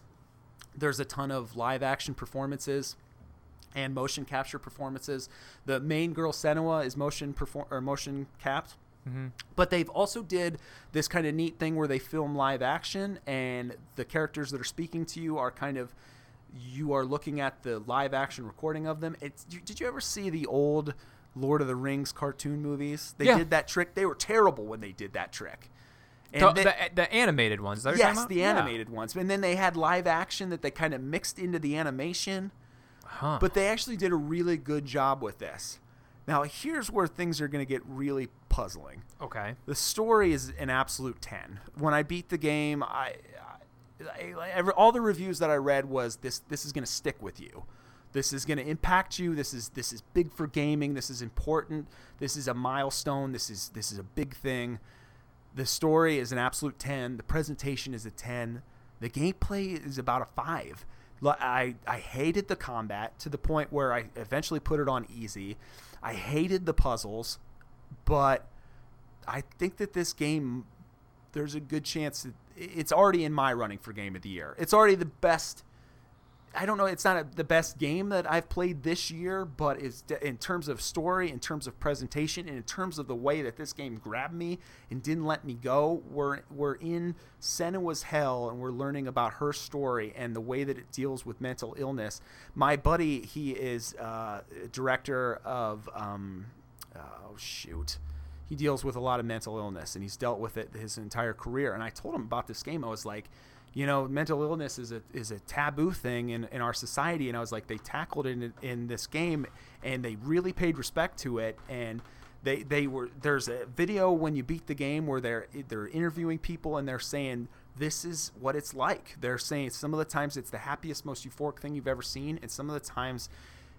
There's a ton of live action performances and motion capture performances the main girl Senua is motion perform or motion capped mm-hmm. but they've also did this kind of neat thing where they film live action and the characters that are speaking to you are kind of you are looking at the live action recording of them it's did you ever see the old lord of the rings cartoon movies they Yeah. did that trick they were terrible when they did that trick and The, then- the, the animated ones. Yes the about? Yeah. animated ones and then they had live action that they kind of mixed into the animation Huh. but they actually did a really good job with this. Now here's where things are going to get really puzzling. Okay. the story is an absolute 10 when i beat the game i, I, I every, all the reviews that i read was this this is going to stick with you. This is going to impact you. This is this is big for gaming. This is important. This is a milestone. This is this is a big thing. The story is an absolute 10 the presentation is a 10 the gameplay is about a 5 L- I, I hated the combat to the point where i eventually put it on easy i hated the puzzles but I think that this game, there's a good chance that it's already in my running for game of the year. It's already the best. I don't know. It's not a, the best game that I've played this year, but it's in terms of story, in terms of presentation, and in terms of the way that this game grabbed me and didn't let me go. We're we're in Senua's hell, and we're learning about her story and the way that it deals with mental illness. My buddy, he is uh, director of. Um, oh shoot he deals with a lot of mental illness and he's dealt with it his entire career and i told him about this game i was like you know mental illness is a is a taboo thing in, in our society and i was like they tackled it in, in this game and they really paid respect to it and they they were there's a video when you beat the game where they're they're interviewing people and they're saying this is what it's like. They're saying some of the times it's the happiest most euphoric thing you've ever seen and some of the times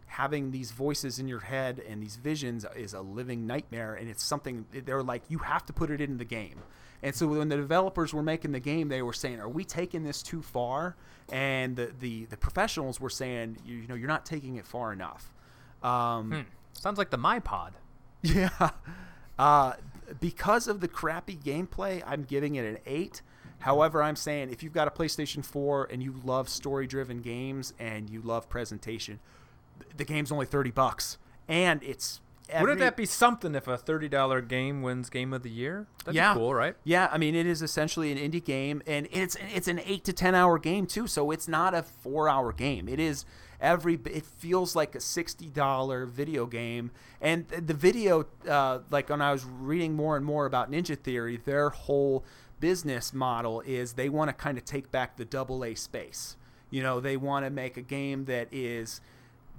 having these voices in your head and these visions is a living nightmare and it's something they're like you have to put it in the game and so when the developers were making the game they were saying are we taking this too far and the the, the professionals were saying you, you know you're not taking it far enough um, Hmm. Sounds like the MyPod. yeah. Uh, because of the crappy gameplay, I'm giving it an 8. However, I'm saying if you've got a PlayStation 4 and you love story driven games and you love presentation, the game's only 30 bucks. And it's. Wouldn't that be something if a thirty dollar game wins Game of the Year? That'd yeah. cool, right? Yeah, I mean it is essentially an indie game, and it's it's an eight to ten hour game too. So it's not a four hour game. It is every. It feels like a sixty dollar video game, and the video, uh, like when I was reading more and more about Ninja Theory, their whole business model is they want to kind of take back the double A space. You know, they want to make a game that is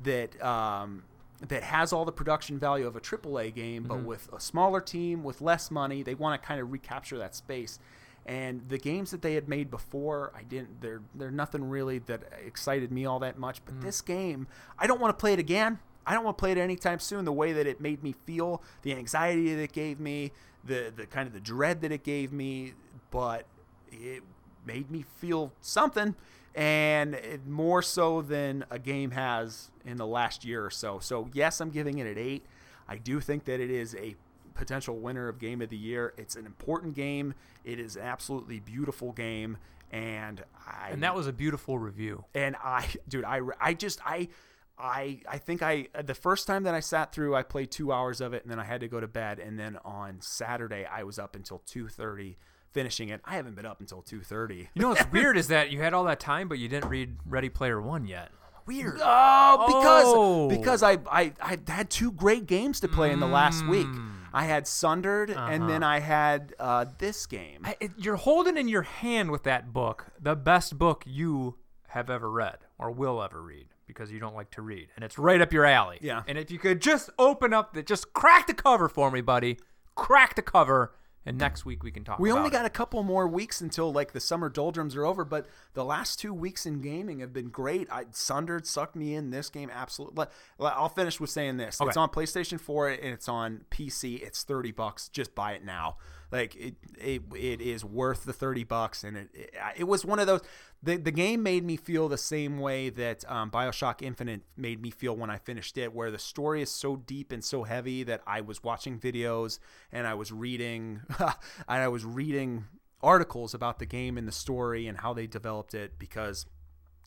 that um, that has all the production value of a AAA game, but mm-hmm. with a smaller team, with less money. They want to kind of recapture that space. And the games that they had made before, I didn't. They're they're nothing really that excited me all that much. But mm. this game, I don't want to play it again. I don't want to play it anytime soon. The way that it made me feel, the anxiety that it gave me, the the kind of the dread that it gave me, but it made me feel something and it, more so than a game has in the last year or so. So yes, I'm giving it an 8. I do think that it is a potential winner of game of the year. It's an important game. It is an absolutely beautiful game and I And that was a beautiful review. and I, dude, I, I just, I, I, I think I, the first time that I sat through, I played two hours of it, and then I had to go to bed. And then on Saturday, I was up until two thirty finishing it. I haven't been up until two thirty. You know what's weird is that you had all that time, but you didn't read Ready Player One yet. Weird. Oh, because Oh. because I, I I had two great games to play in the last week. Mm. I had Sundered, and then I had uh, this game. I- it- you're holding in your hand with that book the best book you have ever read or will ever read because you don't like to read, and it's right up your alley. Yeah. And if you could just open up the, just crack the cover for me, buddy, crack the cover, and next week we can talk. We only it. got a couple more weeks until like the summer doldrums are over, but the last two weeks in gaming have been great. I Sundered sucked me in this game absolutely. I'll finish with saying this: Okay. it's on PlayStation 4 and it's on PC. It's thirty bucks. Just buy it now. Like it, it, it is worth the thirty bucks, and it, it, it was one of those. The, the game made me feel the same way that um, Bioshock Infinite made me feel when I finished it, where the story is so deep and so heavy that I was watching videos and I was reading, and I was reading articles about the game and the story and how they developed it because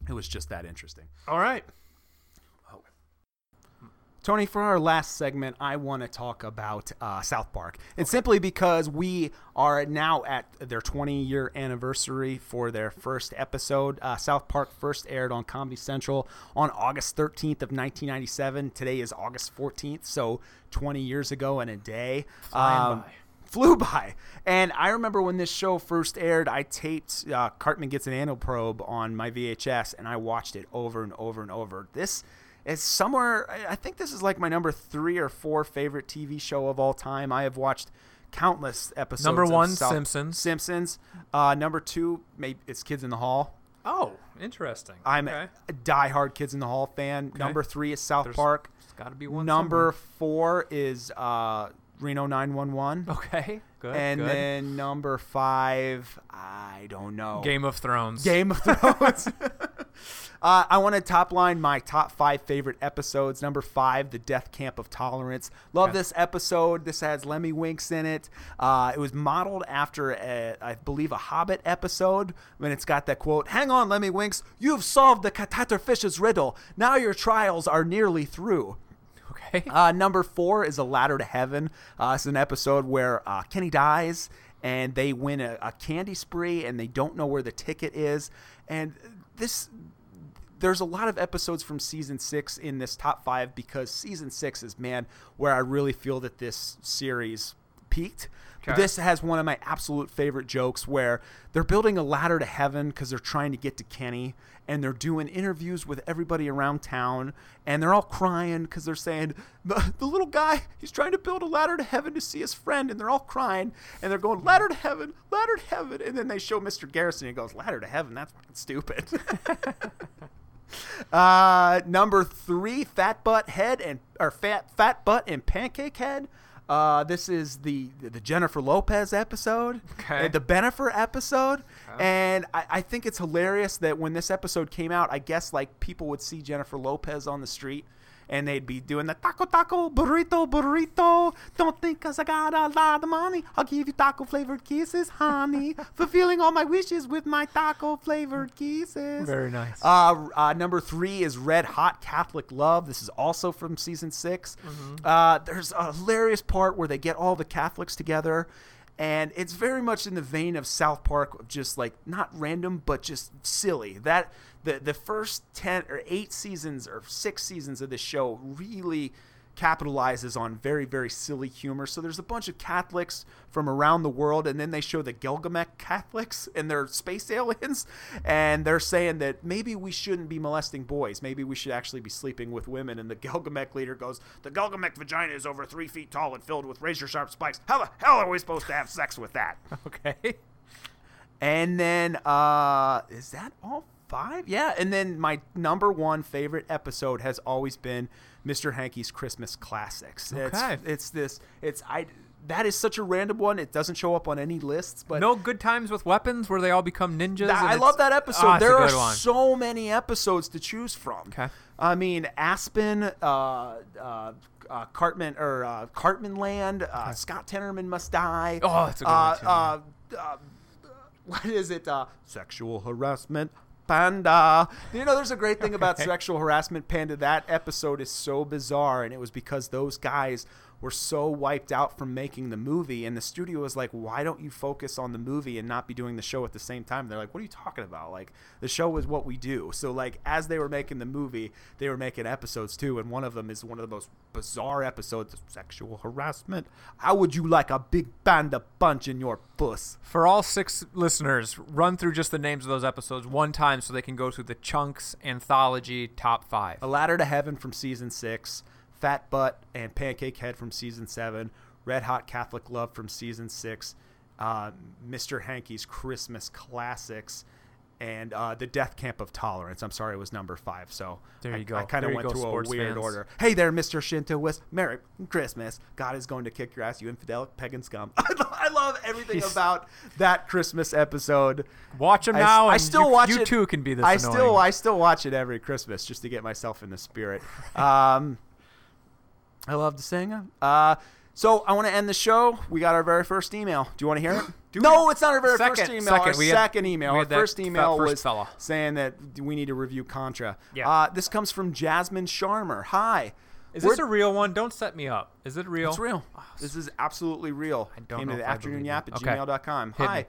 it was just that interesting. All right. Tony, for our last segment, I want to talk about uh, South Park. And simply because we are now at their 20 year anniversary for their first episode. Uh, South Park first aired on Comedy Central on August 13th of 1997. Today is August 14th, so 20 years ago and a day. By. Flew by. And I remember when this show first aired, I taped uh, Cartman Gets an Anal Probe on my VHS and I watched it over and over and over. This is somewhere, I think this is like my number three or four favorite TV show of all time. I have watched countless episodes. Number one, South- Simpsons. Simpsons. Uh, number two, maybe it's Kids in the Hall. Oh, interesting. I'm okay. a diehard Kids in the Hall fan. Number three is South There's- Park. Got to be one. Number four is uh, Reno 911. Okay. Good. and good. then number five, I don't know. Game of Thrones. Game of Thrones. uh, I want to top line my top five favorite episodes. Number five, The Death Camp of Tolerance. Love Okay. this episode. This has Lemmiwinks in it. Uh, it was modeled after, a, I believe, a Hobbit episode when it's got that quote Hang on, Lemmiwinks. You've solved the Catatafish's riddle. Now your trials are nearly through. Okay. Uh, number four is a ladder to heaven. Uh, it's an episode where uh, Kenny dies and they win a, a candy spree and they don't know where the ticket is. And this, there's a lot of episodes from season six in this top five because season six is man where I really feel that this series peaked. Okay. This has one of my absolute favorite jokes where they're building a ladder to heaven because they're trying to get to Kenny and they're doing interviews with everybody around town and they're all crying because they're saying the, the little guy he's trying to build a ladder to heaven to see his friend and they're all crying and they're going ladder to heaven ladder to heaven and then they show mr garrison and he goes ladder to heaven that's fucking stupid uh, number three, fat butt head and or fat fat butt and pancake head. Uh, this is the the Jennifer Lopez episode, Okay. the Bennifer episode, and I, I think it's hilarious that when this episode came out, I guess like people would see Jennifer Lopez on the street. And they'd be doing the taco taco burrito burrito. Don't think 'cause I got a lot of money. I'll give you taco flavored kisses, honey. Fulfilling all my wishes with my taco flavored kisses. Very nice. Uh, uh, number three is Red Hot Catholic Love. This is also from season 6 Uh, there's a hilarious part where they get all the Catholics together, and it's very much in the vein of South Park, of just like not random, but just silly. That the the first ten or eight seasons or six seasons of this show really capitalizes on very very silly humor. So there's a bunch of catholics from around the world and then they show the Gelgamek Catholics and they're space aliens and they're saying that maybe we shouldn't be molesting boys. Maybe we should actually be sleeping with women. And the Gelgamek leader goes the Gelgamek vagina is over three feet tall and filled with razor sharp spikes. How the hell are we supposed to have sex with that? Okay. and then, uh, is that all five? Yeah. And then my number one favorite episode has always been Mr. Hankey's Christmas Classics. Okay. It's, it's this, it's, I, that is such a random one. It doesn't show up on any lists, but no good times with weapons where they all become ninjas. Th- and I love that episode. A there are one. so many episodes to choose from. Okay. I mean, Aspen, uh, uh, uh, Cartman or uh, Cartman Land, uh, Scott Tenorman Must Die. Oh, that's a good one, too, uh, uh, what is it? Uh, sexual harassment. Panda. You know, there's a great thing about sexual harassment, Panda. That episode is so bizarre, and it was because those guys were so wiped out from making the movie, and the studio was like, "Why don't you focus on the movie and not be doing the show at the same time?" They're like, "What are you talking about? Like, the show is what we do." So, like, as they were making the movie, they were making episodes too, and one of them is one of the most bizarre episodes of sexual harassment. How would you like a big panda punch in your puss? For all six listeners, run through just the names of those episodes one time so they can go through the Chunks Anthology Top 5. A Ladder to Heaven from season six, Fat Butt and Pancake Head from season seven, Red Hot Catholic Love from season six, uh, Mr. Hankey's Christmas Classics, and uh, the Death Camp of Tolerance. I'm sorry, it was number five. So There I, you go. I kind of went go, through a weird fans. order. Hey there, Mr. Shinto West. Merry Christmas. God is going to kick your ass, you infidel pagan scum. I love everything about that Christmas episode. Watch 'em I now, I still you- watch you it. too can be this I still. I still watch it every Christmas just to get myself in the spirit. Um, I love to sing. Uh, so I want to end the show. We got our very first email. Do you want to hear it? Do no, we? it's not our very first Second, email. Our second. Had- second email. Our first email first was fella. saying that we need to review Contra. Yeah. Uh, this comes from Jasmine Sharmer. Hi. Is We're- this a real one? Don't set me up. Is it real? It's real. This is absolutely real. I don't Came know to the afternoon yap at Okay. gmail.com. Hit Hi. me.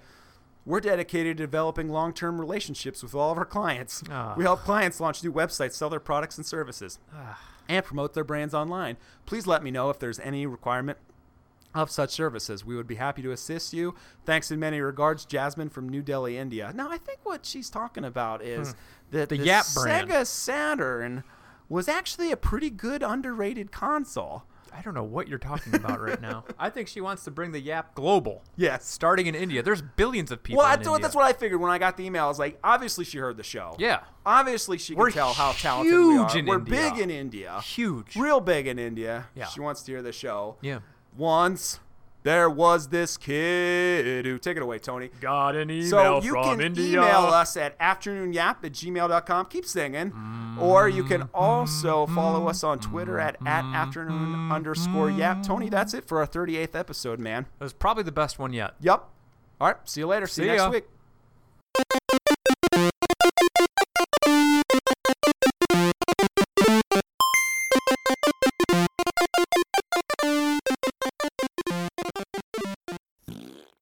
We're dedicated to developing long term relationships with all of our clients. Ah. We help clients launch new websites, sell their products and services, Ah. And promote their brands online. Please let me know if there's any requirement of such services. We would be happy to assist you. Thanks in many regards, Jasmine from New Delhi, India. Now, I think what she's talking about is that Hmm. The the Yap brand. Sega Saturn was actually a pretty good underrated console. I don't know what you're talking about right now. I think she wants to bring the Yap global. Yes. Starting in India. There's billions of people Well, that's what, that's what I figured when I got the email. I was like, obviously she heard the show. Yeah. Obviously she We're can tell how talented we huge are. in India. We're India. big in India. Huge. Real big in India. Yeah. She wants to hear the show. Yeah. Once there was this kid who take it away, Tony. Got an email So you from can India. email us at afternoonyap at gmail.com. Keep singing. Or you can mm-hmm. also mm-hmm. follow us on Twitter at, mm-hmm. at afternoon underscore yap. Tony, that's it for our 38th episode, man. It was probably the best one yet. Yep. All right. See you later. See, See you next week.